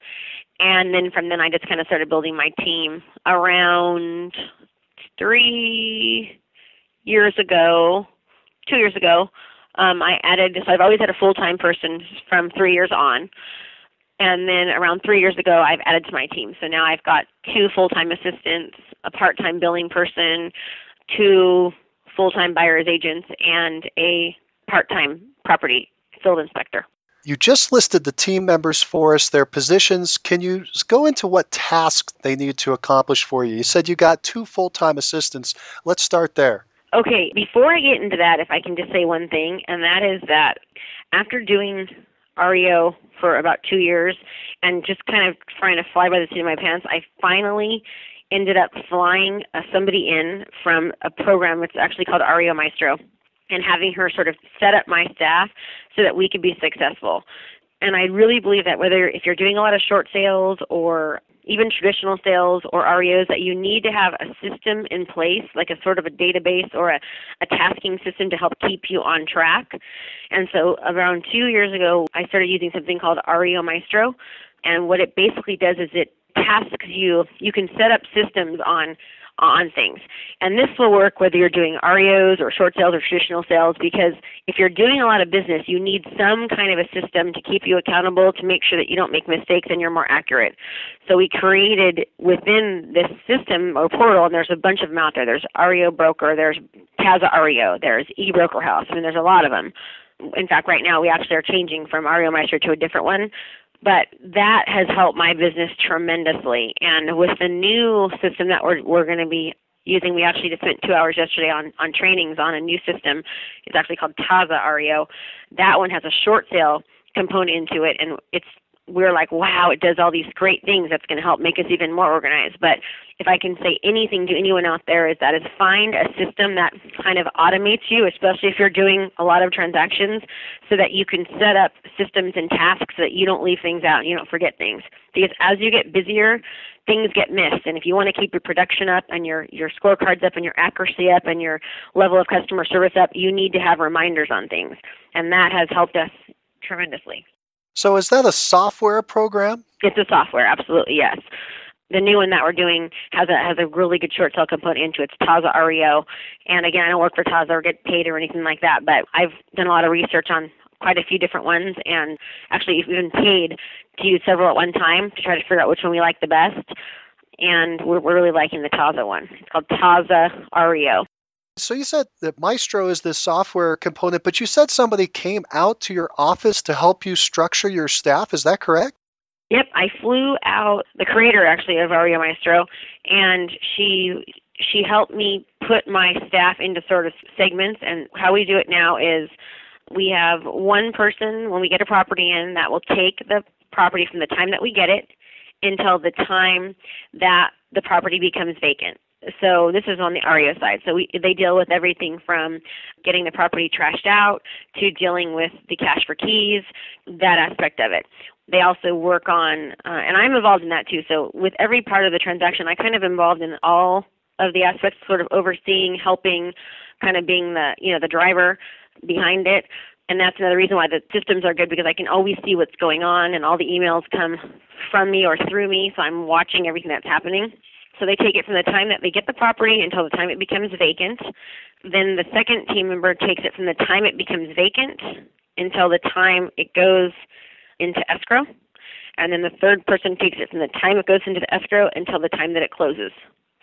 And then from then i just kind of started building my team around three years ago two years ago. Um, i added so i've always had a full time person from three years on and then around three years ago, I've added to my team. So now I've got two full time assistants, a part time billing person, two full time buyer's agents, and a part time property field inspector. You just listed the team members for us, their positions. Can you go into what tasks they need to accomplish for you? You said you got two full time assistants. Let's start there. Okay, before I get into that, if I can just say one thing, and that is that after doing REO for about two years and just kind of trying to fly by the seat of my pants, I finally ended up flying uh, somebody in from a program that's actually called REO Maestro and having her sort of set up my staff so that we could be successful. And I really believe that whether if you're doing a lot of short sales or even traditional sales or REOs, that you need to have a system in place, like a sort of a database or a, a tasking system to help keep you on track. And so around two years ago, I started using something called REO Maestro. And what it basically does is it tasks you, you can set up systems on on things. And this will work whether you're doing REOs or short sales or traditional sales because if you're doing a lot of business, you need some kind of a system to keep you accountable to make sure that you don't make mistakes and you're more accurate. So we created within this system or portal, and there's a bunch of them out there. There's REO Broker, there's Taza REO, there's eBroker House. I mean, there's a lot of them. In fact, right now we actually are changing from REO Maestro to a different one but that has helped my business tremendously. And with the new system that we're we're going to be using, we actually just spent two hours yesterday on on trainings on a new system. It's actually called Taza REO. That one has a short sale component into it, and it's we're like, wow, it does all these great things that's going to help make us even more organized. But if I can say anything to anyone out there is that is find a system that kind of automates you, especially if you're doing a lot of transactions, so that you can set up systems and tasks so that you don't leave things out and you don't forget things. Because as you get busier, things get missed. And if you want to keep your production up and your, your scorecards up and your accuracy up and your level of customer service up, you need to have reminders on things. And that has helped us tremendously. So is that a software program? It's a software, absolutely, yes. The new one that we're doing has a has a really good short sale component into it. It's Taza REO. And again, I don't work for Taza or get paid or anything like that, but I've done a lot of research on quite a few different ones and actually even paid to use several at one time to try to figure out which one we like the best. And we're, we're really liking the Taza one. It's called Taza REO. So you said that Maestro is this software component, but you said somebody came out to your office to help you structure your staff. Is that correct? Yep, I flew out the creator actually of REO Maestro, and she she helped me put my staff into sort of segments. And how we do it now is we have one person when we get a property in that will take the property from the time that we get it until the time that the property becomes vacant. So this is on the REO side. So we, they deal with everything from getting the property trashed out to dealing with the cash for keys, that aspect of it. They also work on, uh, and I'm involved in that too. So with every part of the transaction, I kind of involved in all of the aspects, sort of overseeing, helping, kind of being the you know the driver behind it. And that's another reason why the systems are good because I can always see what's going on, and all the emails come from me or through me, so I'm watching everything that's happening. So they take it from the time that they get the property until the time it becomes vacant. Then the second team member takes it from the time it becomes vacant until the time it goes into escrow. And then the third person takes it from the time it goes into the escrow until the time that it closes.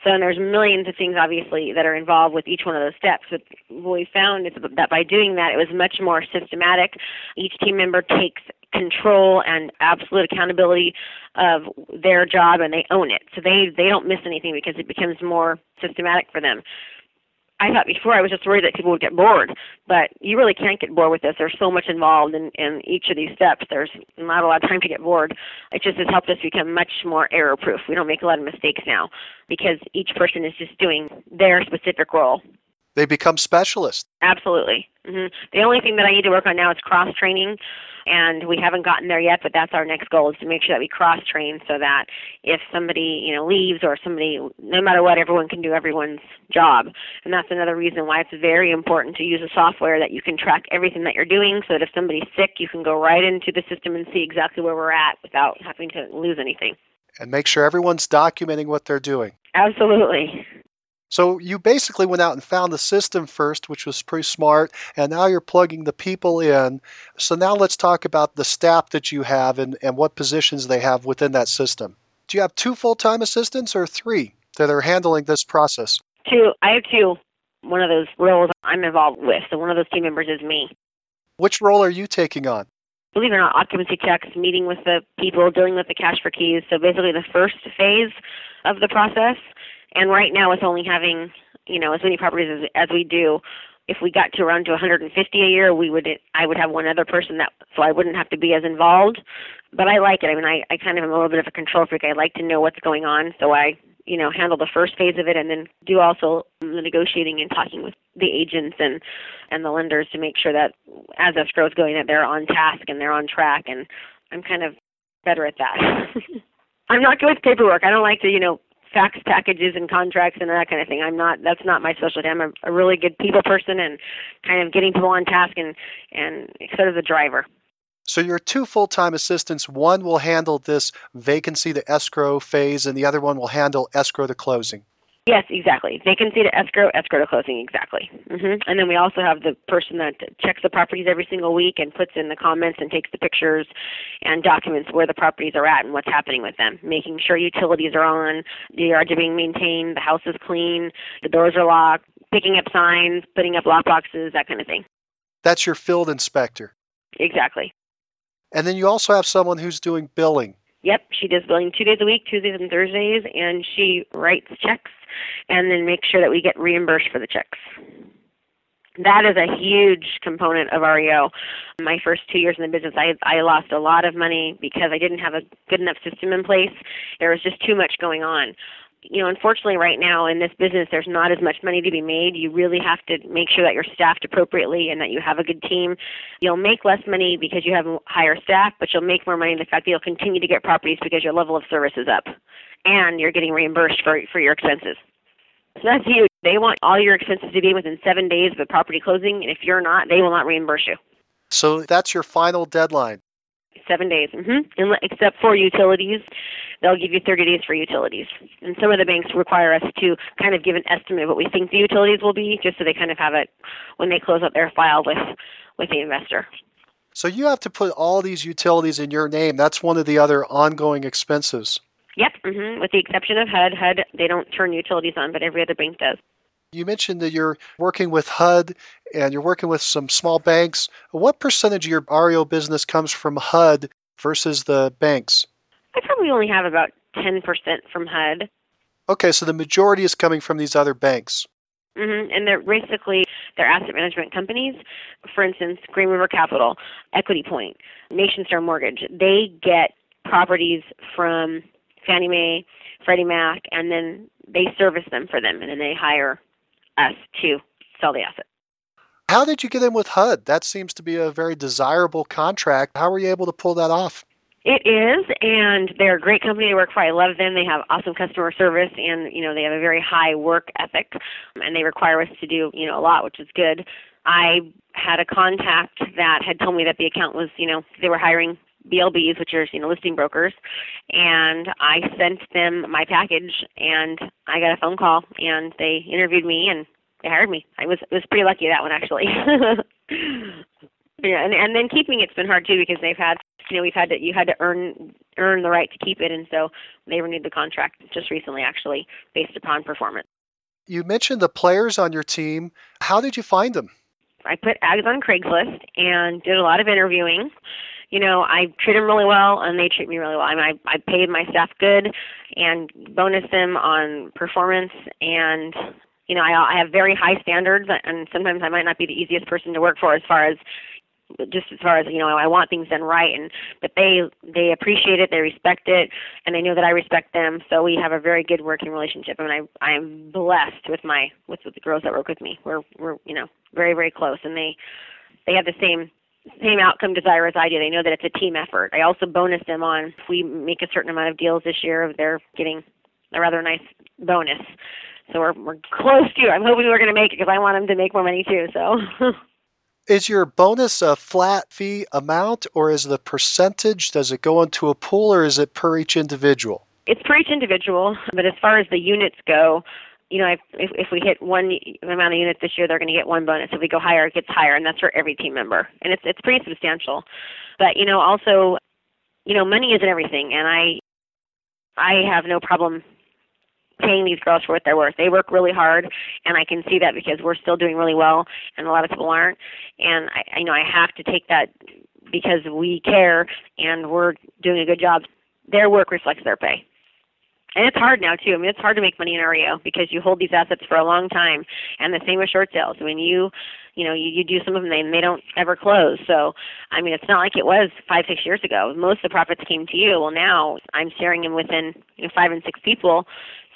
So and there's millions of things obviously that are involved with each one of those steps. But what we found is that by doing that, it was much more systematic. Each team member takes control and absolute accountability of their job and they own it. So they they don't miss anything because it becomes more systematic for them. I thought before I was just worried that people would get bored, but you really can't get bored with this. There's so much involved in, in each of these steps. There's not a lot of time to get bored. It just has helped us become much more error proof. We don't make a lot of mistakes now because each person is just doing their specific role. They become specialists. Absolutely. Mm-hmm. The only thing that I need to work on now is cross training and we haven't gotten there yet but that's our next goal is to make sure that we cross train so that if somebody you know leaves or somebody no matter what everyone can do everyone's job and that's another reason why it's very important to use a software that you can track everything that you're doing so that if somebody's sick you can go right into the system and see exactly where we're at without having to lose anything and make sure everyone's documenting what they're doing absolutely so you basically went out and found the system first, which was pretty smart, and now you're plugging the people in. So now let's talk about the staff that you have and, and what positions they have within that system. Do you have two full time assistants or three that are handling this process? Two. I have two. One of those roles I'm involved with. So one of those team members is me. Which role are you taking on? Believe it or not, occupancy checks, meeting with the people, dealing with the cash for keys. So basically the first phase of the process and right now, with only having you know as many properties as, as we do, if we got to around to 150 a year, we would I would have one other person that so I wouldn't have to be as involved. But I like it. I mean, I I kind of am a little bit of a control freak. I like to know what's going on, so I you know handle the first phase of it and then do also the negotiating and talking with the agents and and the lenders to make sure that as escrow is going that they're on task and they're on track and I'm kind of better at that. I'm not good with paperwork. I don't like to, you know, fax packages and contracts and that kind of thing. I'm not. That's not my specialty. I'm a, a really good people person and kind of getting people on task and and sort of the driver. So your two full-time assistants, one will handle this vacancy, the escrow phase, and the other one will handle escrow to closing. Yes, exactly. They can see to escrow, escrow to closing, exactly. hmm And then we also have the person that checks the properties every single week and puts in the comments and takes the pictures and documents where the properties are at and what's happening with them, making sure utilities are on, the yards are being maintained, the house is clean, the doors are locked, picking up signs, putting up lock boxes, that kind of thing. That's your field inspector. Exactly. And then you also have someone who's doing billing. Yep, she does billing two days a week, Tuesdays and Thursdays, and she writes checks and then make sure that we get reimbursed for the checks. That is a huge component of REO. My first two years in the business, I I lost a lot of money because I didn't have a good enough system in place. There was just too much going on you know, unfortunately, right now in this business, there's not as much money to be made. You really have to make sure that you're staffed appropriately and that you have a good team. You'll make less money because you have higher staff, but you'll make more money in the fact that you'll continue to get properties because your level of service is up, and you're getting reimbursed for for your expenses. So that's huge. They want all your expenses to be within seven days of the property closing, and if you're not, they will not reimburse you. So that's your final deadline. Seven days, mm-hmm. except for utilities. They'll give you 30 days for utilities. And some of the banks require us to kind of give an estimate of what we think the utilities will be, just so they kind of have it when they close up their file with, with the investor. So you have to put all these utilities in your name. That's one of the other ongoing expenses. Yep, mm-hmm. with the exception of HUD. HUD, they don't turn utilities on, but every other bank does. You mentioned that you're working with HUD and you're working with some small banks. What percentage of your REO business comes from HUD versus the banks? I probably only have about 10% from HUD. Okay, so the majority is coming from these other banks. Mm-hmm. And they're basically they're asset management companies. For instance, Green River Capital, Equity Point, Nationstar Mortgage. They get properties from Fannie Mae, Freddie Mac, and then they service them for them, and then they hire us to sell the asset. How did you get in with HUD? That seems to be a very desirable contract. How were you able to pull that off? It is, and they're a great company to work for. I love them. They have awesome customer service, and you know they have a very high work ethic, and they require us to do you know a lot, which is good. I had a contact that had told me that the account was you know they were hiring BLBs, which are you know listing brokers, and I sent them my package, and I got a phone call, and they interviewed me, and they hired me. I was was pretty lucky that one actually. yeah, and and then keeping it's been hard too because they've had you know we've had to you had to earn earn the right to keep it, and so they renewed the contract just recently actually based upon performance. You mentioned the players on your team. How did you find them? I put ads on Craigslist and did a lot of interviewing you know, I treat them really well and they treat me really well. I mean, I, I paid my staff good and bonus them on performance and you know, I, I have very high standards, and sometimes I might not be the easiest person to work for as far as just as far as you know i want things done right and but they they appreciate it they respect it and they know that i respect them so we have a very good working relationship I mean, i i'm blessed with my with, with the girls that work with me we're we're you know very very close and they they have the same same outcome desire as I do. They know that it's a team effort. I also bonus them on if we make a certain amount of deals this year, they're getting a rather nice bonus. So we're we're close to. I'm hoping we're going to make it because I want them to make more money too. So. is your bonus a flat fee amount, or is a percentage? Does it go into a pool, or is it per each individual? It's per each individual, but as far as the units go, you know, if, if we hit one amount of units this year, they're going to get one bonus. If we go higher, it gets higher, and that's for every team member, and it's it's pretty substantial. But you know, also, you know, money isn't everything, and I I have no problem paying these girls for what they're worth. They work really hard, and I can see that because we're still doing really well, and a lot of people aren't. And I, I know I have to take that because we care and we're doing a good job. Their work reflects their pay and it's hard now too. I mean, it's hard to make money in REO because you hold these assets for a long time, and the same with short sales. I mean, you, you know, you, you do some of them and they don't ever close. So, I mean, it's not like it was five, six years ago. Most of the profits came to you. Well, now I'm sharing them within you know five and six people,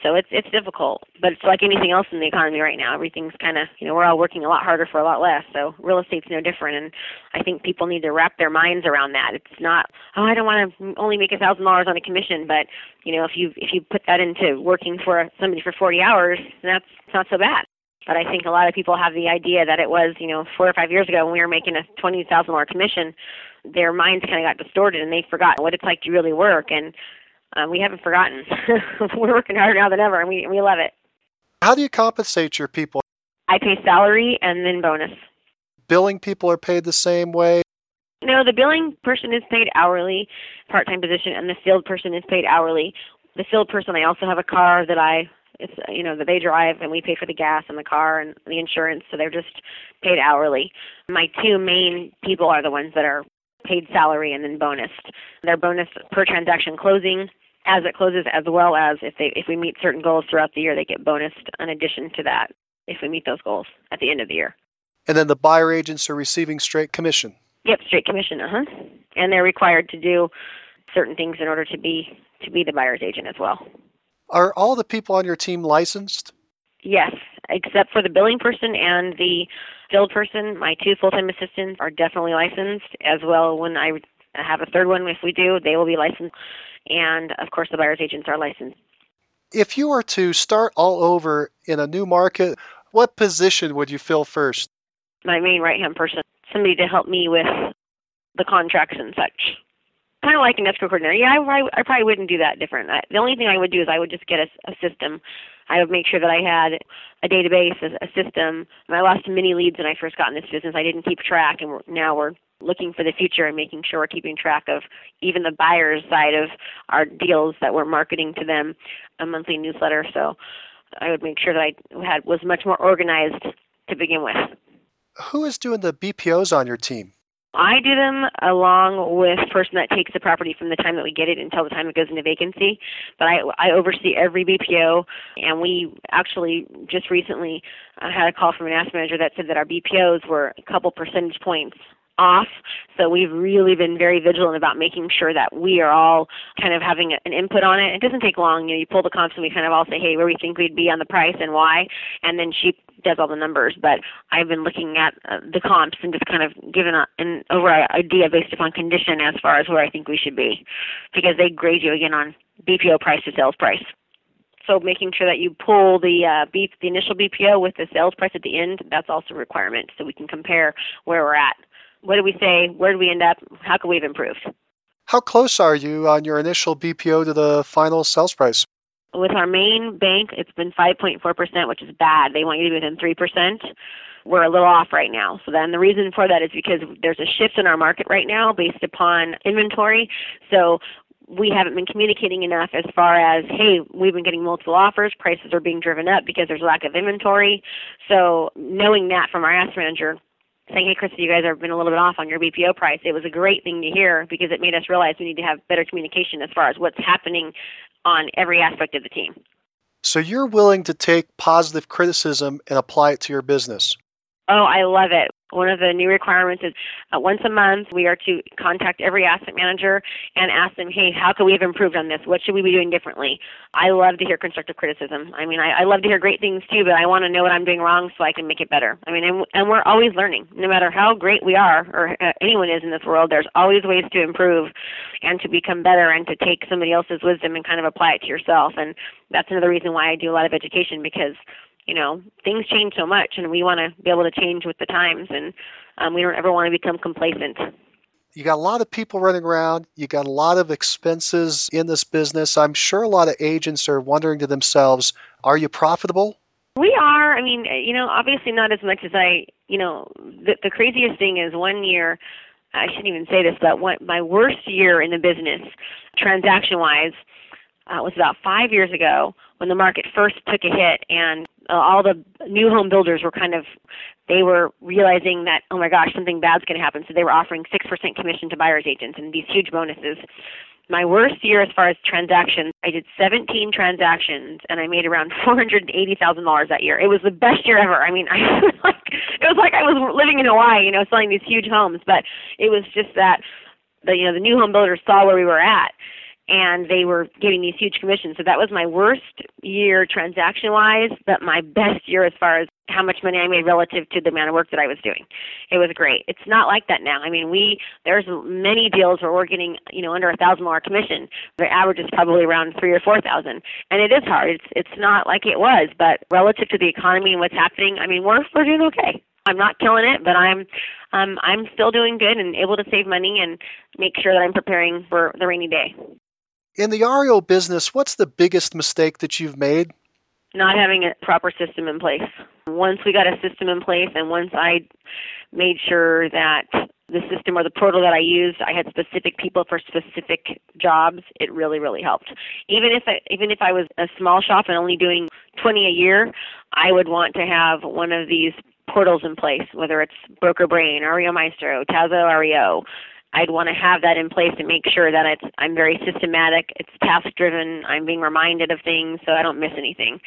so it's it's difficult, but it's like anything else in the economy right now. Everything's kind of you know we're all working a lot harder for a lot less. So real estate's no different, and I think people need to wrap their minds around that. It's not oh I don't want to only make a thousand dollars on a commission, but you know if you if you put that into working for somebody for 40 hours, that's not so bad. But I think a lot of people have the idea that it was, you know, four or five years ago when we were making a twenty thousand dollar commission, their minds kind of got distorted and they forgot what it's like to really work. And um, we haven't forgotten. We're working harder now than ever, and we we love it. How do you compensate your people? I pay salary and then bonus. Billing people are paid the same way. No, the billing person is paid hourly, part-time position, and the field person is paid hourly. The field person, I also have a car that I, it's you know that they drive, and we pay for the gas and the car and the insurance, so they're just paid hourly. My two main people are the ones that are paid salary and then bonused. They're bonus per transaction closing as it closes, as well as if they if we meet certain goals throughout the year, they get bonused in addition to that if we meet those goals at the end of the year. And then the buyer agents are receiving straight commission. Yep, straight commission, uh huh. And they're required to do certain things in order to be to be the buyer's agent as well. Are all the people on your team licensed? Yes, except for the billing person and the field person. My two full-time assistants are definitely licensed. As well, when I have a third one, if we do, they will be licensed. And of course, the buyer's agents are licensed. If you were to start all over in a new market, what position would you fill first? My main right-hand person, somebody to help me with the contracts and such kind of like an escrow coordinator. Yeah, I, I, probably wouldn't do that different. I, the only thing I would do is I would just get a, a system. I would make sure that I had a database, a, a system. And I lost many leads when I first got in this business. I didn't keep track, and we're, now we're looking for the future and making sure we're keeping track of even the buyer's side of our deals that we're marketing to them, a monthly newsletter. So I would make sure that I had was much more organized to begin with. Who is doing the BPOs on your team? I do them along with person that takes the property from the time that we get it until the time it goes into vacancy. But I, I oversee every BPO, and we actually just recently uh, had a call from an asset manager that said that our BPOs were a couple percentage points off. So we've really been very vigilant about making sure that we are all kind of having an input on it. It doesn't take long. You know, you pull the comps and we kind of all say, hey, where we think we'd be on the price and why, and then she does all the numbers. But I've been looking at uh, the comps and just kind of given a, an overall idea based upon condition as far as where I think we should be, because they grade you again on BPO price to sales price. So making sure that you pull the uh, B, the initial BPO with the sales price at the end, that's also a requirement, so we can compare where we're at what did we say? Where did we end up? How could we have improved? How close are you on your initial BPO to the final sales price? With our main bank, it's been 5.4%, which is bad. They want you to be within 3%. We're a little off right now. So then the reason for that is because there's a shift in our market right now based upon inventory. So we haven't been communicating enough as far as, hey, we've been getting multiple offers, prices are being driven up because there's a lack of inventory. So knowing that from our asset manager, saying, hey, Krista, you guys have been a little bit off on your BPO price. It was a great thing to hear because it made us realize we need to have better communication as far as what's happening on every aspect of the team. So you're willing to take positive criticism and apply it to your business? Oh, I love it. One of the new requirements is uh, once a month we are to contact every asset manager and ask them, hey, how could we have improved on this? What should we be doing differently? I love to hear constructive criticism. I mean, I, I love to hear great things too, but I want to know what I'm doing wrong so I can make it better. I mean, and, and we're always learning. No matter how great we are or uh, anyone is in this world, there's always ways to improve and to become better and to take somebody else's wisdom and kind of apply it to yourself. And that's another reason why I do a lot of education because you know things change so much and we want to be able to change with the times and um, we don't ever want to become complacent. You got a lot of people running around. You got a lot of expenses in this business. I'm sure a lot of agents are wondering to themselves are you profitable? We are. I mean you know obviously not as much as i you know the, the craziest thing is one year i shouldn't even say this but one, my worst year in the business transaction wise uh, was about five years ago when the market first took a hit and Uh, all the new home builders were kind of they were realizing that oh my gosh something bad's going to happen. So they were offering 6% commission to buyers agents and these huge bonuses. My worst year as far as transactions i did 17 transactions and i made around $480000 that year. It was the best year ever. I mean i was like it was like i was living in hawaii you know selling these huge homes but it was just that the you know the new home builders saw where we were at and they were getting these huge commissions. So that was my worst year transaction wise, but my best year as far as how much money I made relative to the amount of work that I was doing. It was great. It's not like that now. I mean, we there's many deals where we're getting you know under a thousand dollar commission. The average is probably around three or four thousand, and it is hard. It's it's not like it was, but relative to the economy and what's happening, I mean, we're we're doing okay. I'm not killing it, but I'm um, I'm still doing good and able to save money and make sure that I'm preparing for the rainy day. In the REO business, what's the biggest mistake that you've made? not having a proper system in place. Once we got a system in place and once I made sure that the system or the portal that I used, I had specific people for specific jobs, it really, really helped. Even if I, even if I was a small shop and only doing 20 a year, I would want to have one of these portals in place, whether it's Broker Brain, REO Maestro, Tazo REO. I'd want to have that in place to make sure that it's I'm very systematic, it's task driven, I'm being reminded of things so I don't miss anything.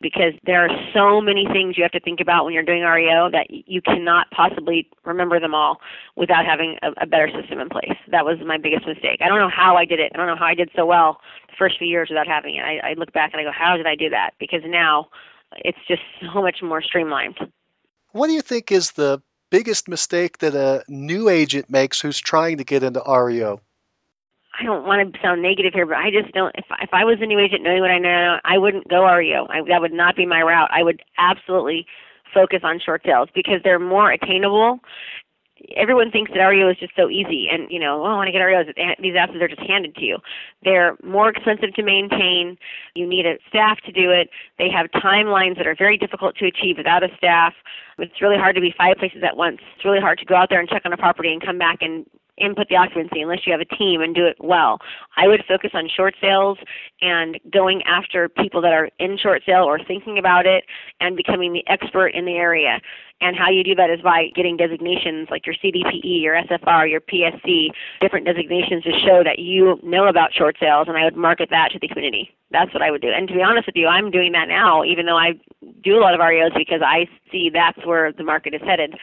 Because there are so many things you have to think about when you're doing REO that you cannot possibly remember them all without having a, a better system in place. That was my biggest mistake. I don't know how I did it. I don't know how I did so well the first few years without having it. I, I look back and I go, how did I do that? Because now it's just so much more streamlined. What do you think is the biggest mistake that a new agent makes who's trying to get into REO? I don't want to sound negative here, but I just don't. If if I was a new agent, knowing what I know, I wouldn't go REO. I, that would not be my route. I would absolutely focus on short sales because they're more attainable. Everyone thinks that REO is just so easy, and you know, oh, I want to get REOs. Eh, these assets are just handed to you. They're more expensive to maintain. You need a staff to do it. They have timelines that are very difficult to achieve without a staff. It's really hard to be five places at once. It's really hard to go out there and check on a property and come back and input the occupancy unless you have a team and do it well. I would focus on short sales and going after people that are in short sale or thinking about it and becoming the expert in the area. And how you do that is by getting designations like your CDPE, your SFR, your PSC, different designations to show that you know about short sales, and I would market that to the community. That's what I would do. And to be honest with you, I'm doing that now, even though I do a lot of REOs because I see that's where the market is headed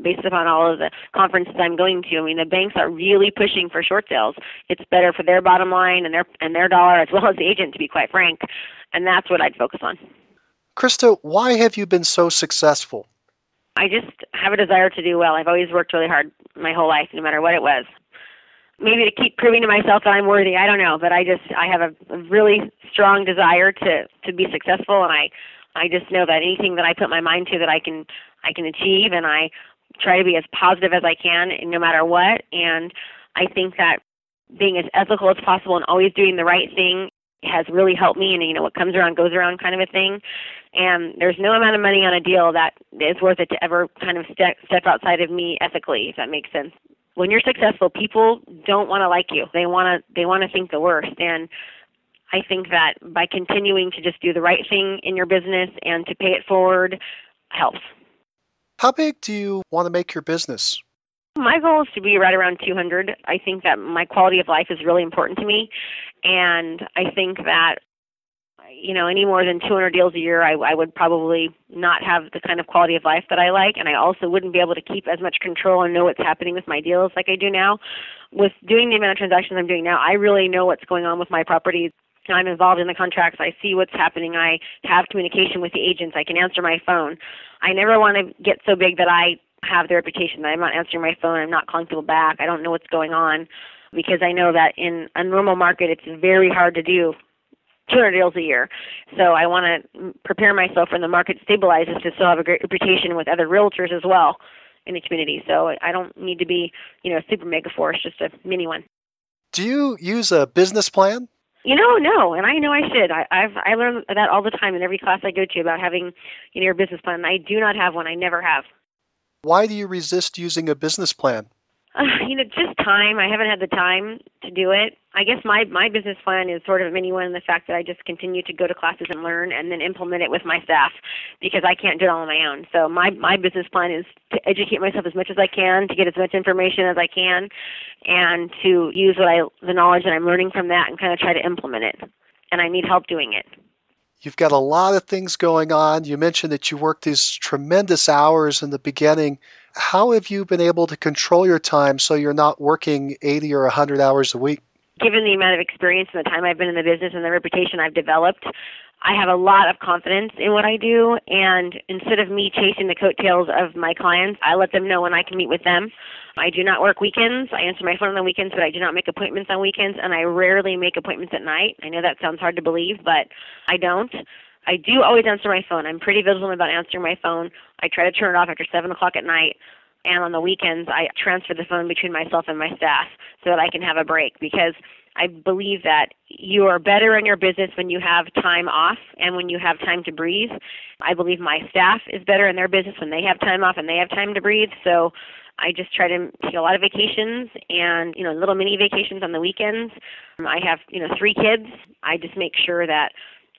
based upon all of the conferences I'm going to. I mean, the banks are really pushing for short sales. It's better for their bottom line and their and their dollar as well as the agent, to be quite frank. And that's what I'd focus on. Krista, why have you been so successful? I just have a desire to do well. I've always worked really hard my whole life, no matter what it was. Maybe to keep proving to myself that I'm worthy. I don't know, but I just I have a, a really strong desire to to be successful, and I I just know that anything that I put my mind to that I can I can achieve, and I try to be as positive as I can, no matter what. And I think that being as ethical as possible and always doing the right thing has really helped me. And you know what comes around goes around kind of a thing. And there's no amount of money on a deal that is worth it to ever kind of step step outside of me ethically if that makes sense. When you're successful people don't want to like you. They want to they want to think the worst. And i think that by continuing to just do the right thing in your business and to pay it forward helps how big do you want to make your business my goal is to be right around 200. I think that my quality of life is really important to me, and I think that you know any more than 200 deals a year, I, I would probably not have the kind of quality of life that I like, and I also wouldn't be able to keep as much control and know what's happening with my deals like I do now. With doing the amount of transactions I'm doing now, I really know what's going on with my properties. I'm involved in the contracts. I see what's happening. I have communication with the agents. I can answer my phone. I never want to get so big that I have the reputation that I'm not answering my phone, I'm not calling people back, I don't know what's going on, because I know that in a normal market it's very hard to do 200 deals a year. So I want to prepare myself when the market stabilizes to still have a great reputation with other realtors as well in the community. So I don't need to be, you know, a super mega force, just a mini one. Do you use a business plan? You know, no, and I know I should. I, I've I learn that all the time in every class I go to about having, you know, your business plan. I do not have one. I never have. Why do you resist using a business plan? Uh, you know, just time. I haven't had the time to do it. I guess my my business plan is sort of a mini one in the fact that I just continue to go to classes and learn, and then implement it with my staff because I can't do it all on my own. So my my business plan is to educate myself as much as I can, to get as much information as I can, and to use what I the knowledge that I'm learning from that and kind of try to implement it. And I need help doing it. You've got a lot of things going on. You mentioned that you worked these tremendous hours in the beginning. How have you been able to control your time so you're not working 80 or 100 hours a week? Given the amount of experience and the time I've been in the business and the reputation I've developed, I have a lot of confidence in what I do. And instead of me chasing the coattails of my clients, I let them know when I can meet with them. I do not work weekends. I answer my phone on the weekends, but I do not make appointments on weekends, and I rarely make appointments at night. I know that sounds hard to believe, but I don't. I do always answer my phone. I'm pretty vigilant about answering my phone. I try to turn it off after 7 o'clock at night. And on the weekends, I transfer the phone between myself and my staff so that I can have a break because I believe that you are better in your business when you have time off and when you have time to breathe. I believe my staff is better in their business when they have time off and they have time to breathe. So I just try to take a lot of vacations and, you know, little mini vacations on the weekends. I have, you know, three kids. I just make sure that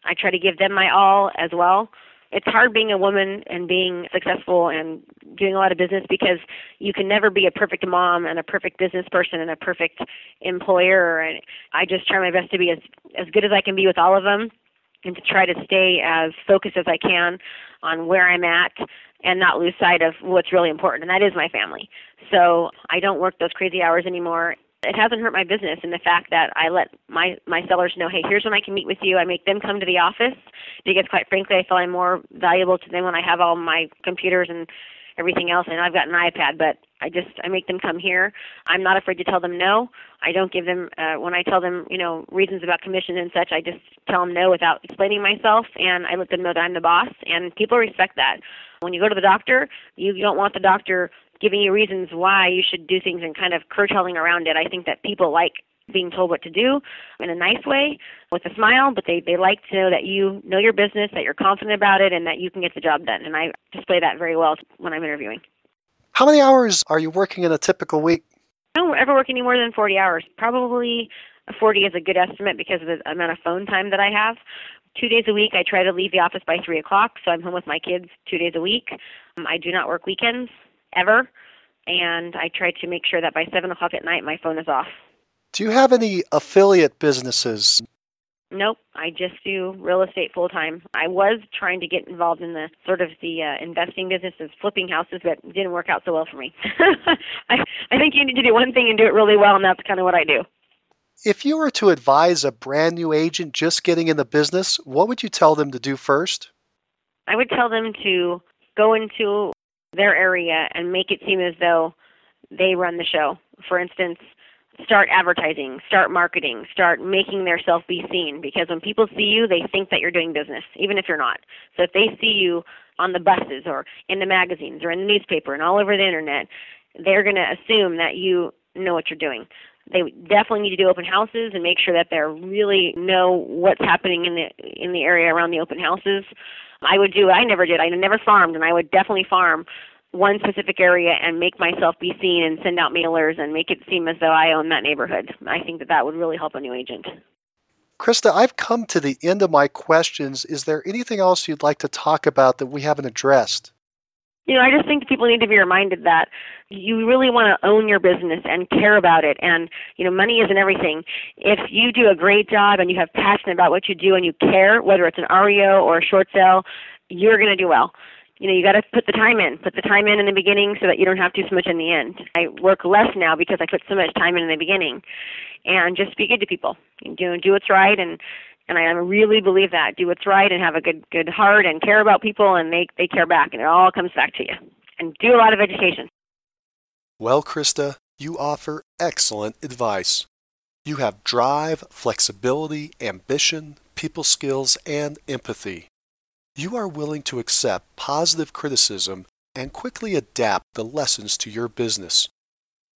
I try to give them my all as well. It's hard being a woman and being successful and doing a lot of business because you can never be a perfect mom and a perfect business person and a perfect employer. And I just try my best to be as as good as I can be with all of them and to try to stay as focused as I can on where I'm at and not lose sight of what's really important and that is my family. So I don't work those crazy hours anymore it hasn't hurt my business in the fact that I let my my sellers know, hey, here's when I can meet with you. I make them come to the office because, quite frankly, I feel I'm more valuable to them when I have all my computers and everything else. Know I've got an iPad, but I just I make them come here. I'm not afraid to tell them no. I don't give them uh, when I tell them you know reasons about commission and such. I just tell them no without explaining myself, and I let them know that I'm the boss, and people respect that. When you go to the doctor, you don't want the doctor giving you reasons why you should do things and kind of curtailing around it. I think that people like being told what to do in a nice way with a smile, but they, they like to know that you know your business, that you're confident about it, and that you can get the job done. And I display that very well when I'm interviewing. How many hours are you working in a typical week? I don't ever work any more than 40 hours. Probably 40 is a good estimate because of the amount of phone time that I have. Two days a week, I try to leave the office by 3 o'clock, so I'm home with my kids two days a week. Um, I do not work weekends ever, and I try to make sure that by 7 o'clock at night my phone is off. Do you have any affiliate businesses? Nope, I just do real estate full time. I was trying to get involved in the sort of the uh, investing business of flipping houses, but it didn't work out so well for me. I, I think you need to do one thing and do it really well, and that's kind of what I do. If you were to advise a brand new agent just getting in the business, what would you tell them to do first? I would tell them to go into their area and make it seem as though they run the show. For instance, start advertising, start marketing, start making themselves be seen because when people see you, they think that you're doing business, even if you're not. So if they see you on the buses or in the magazines or in the newspaper and all over the internet, they're going to assume that you know what you're doing. They definitely need to do open houses and make sure that they really know what's happening in the in the area around the open houses. I would do I never did. I never farmed and I would definitely farm one specific area and make myself be seen and send out mailers and make it seem as though I own that neighborhood. I think that that would really help a new agent. Krista, I've come to the end of my questions. Is there anything else you'd like to talk about that we haven't addressed? You know, I just think people need to be reminded that you really want to own your business and care about it. And, you know, money isn't everything. If you do a great job and you have passion about what you do and you care, whether it's an REO or a short sale, you're going to do well you know, you got to put the time in. Put the time in in the beginning so that you don't have to so much in the end. I work less now because I put so much time in in the beginning, and just be good to people. You know, do what's right, and and I really believe that. Do what's right and have a good good heart and care about people, and they they care back, and it all comes back to you. And do a lot of education. Well, Krista, you offer excellent advice. You have drive, flexibility, ambition, people skills, and empathy. You are willing to accept positive criticism and quickly adapt the lessons to your business.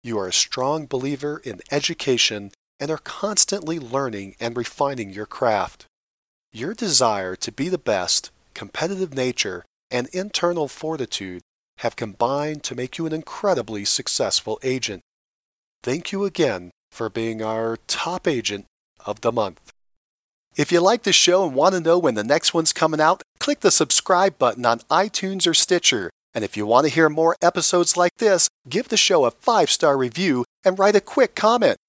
You are a strong believer in education and are constantly learning and refining your craft. Your desire to be the best, competitive nature, and internal fortitude have combined to make you an incredibly successful agent. Thank you again for being our top agent of the month. If you like the show and want to know when the next one's coming out, click the subscribe button on iTunes or Stitcher. And if you want to hear more episodes like this, give the show a five star review and write a quick comment.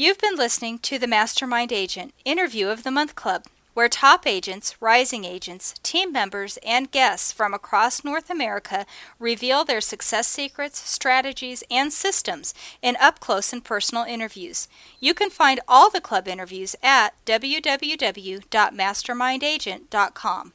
You've been listening to the Mastermind Agent Interview of the Month Club, where top agents, rising agents, team members, and guests from across North America reveal their success secrets, strategies, and systems in up close and personal interviews. You can find all the club interviews at www.mastermindagent.com.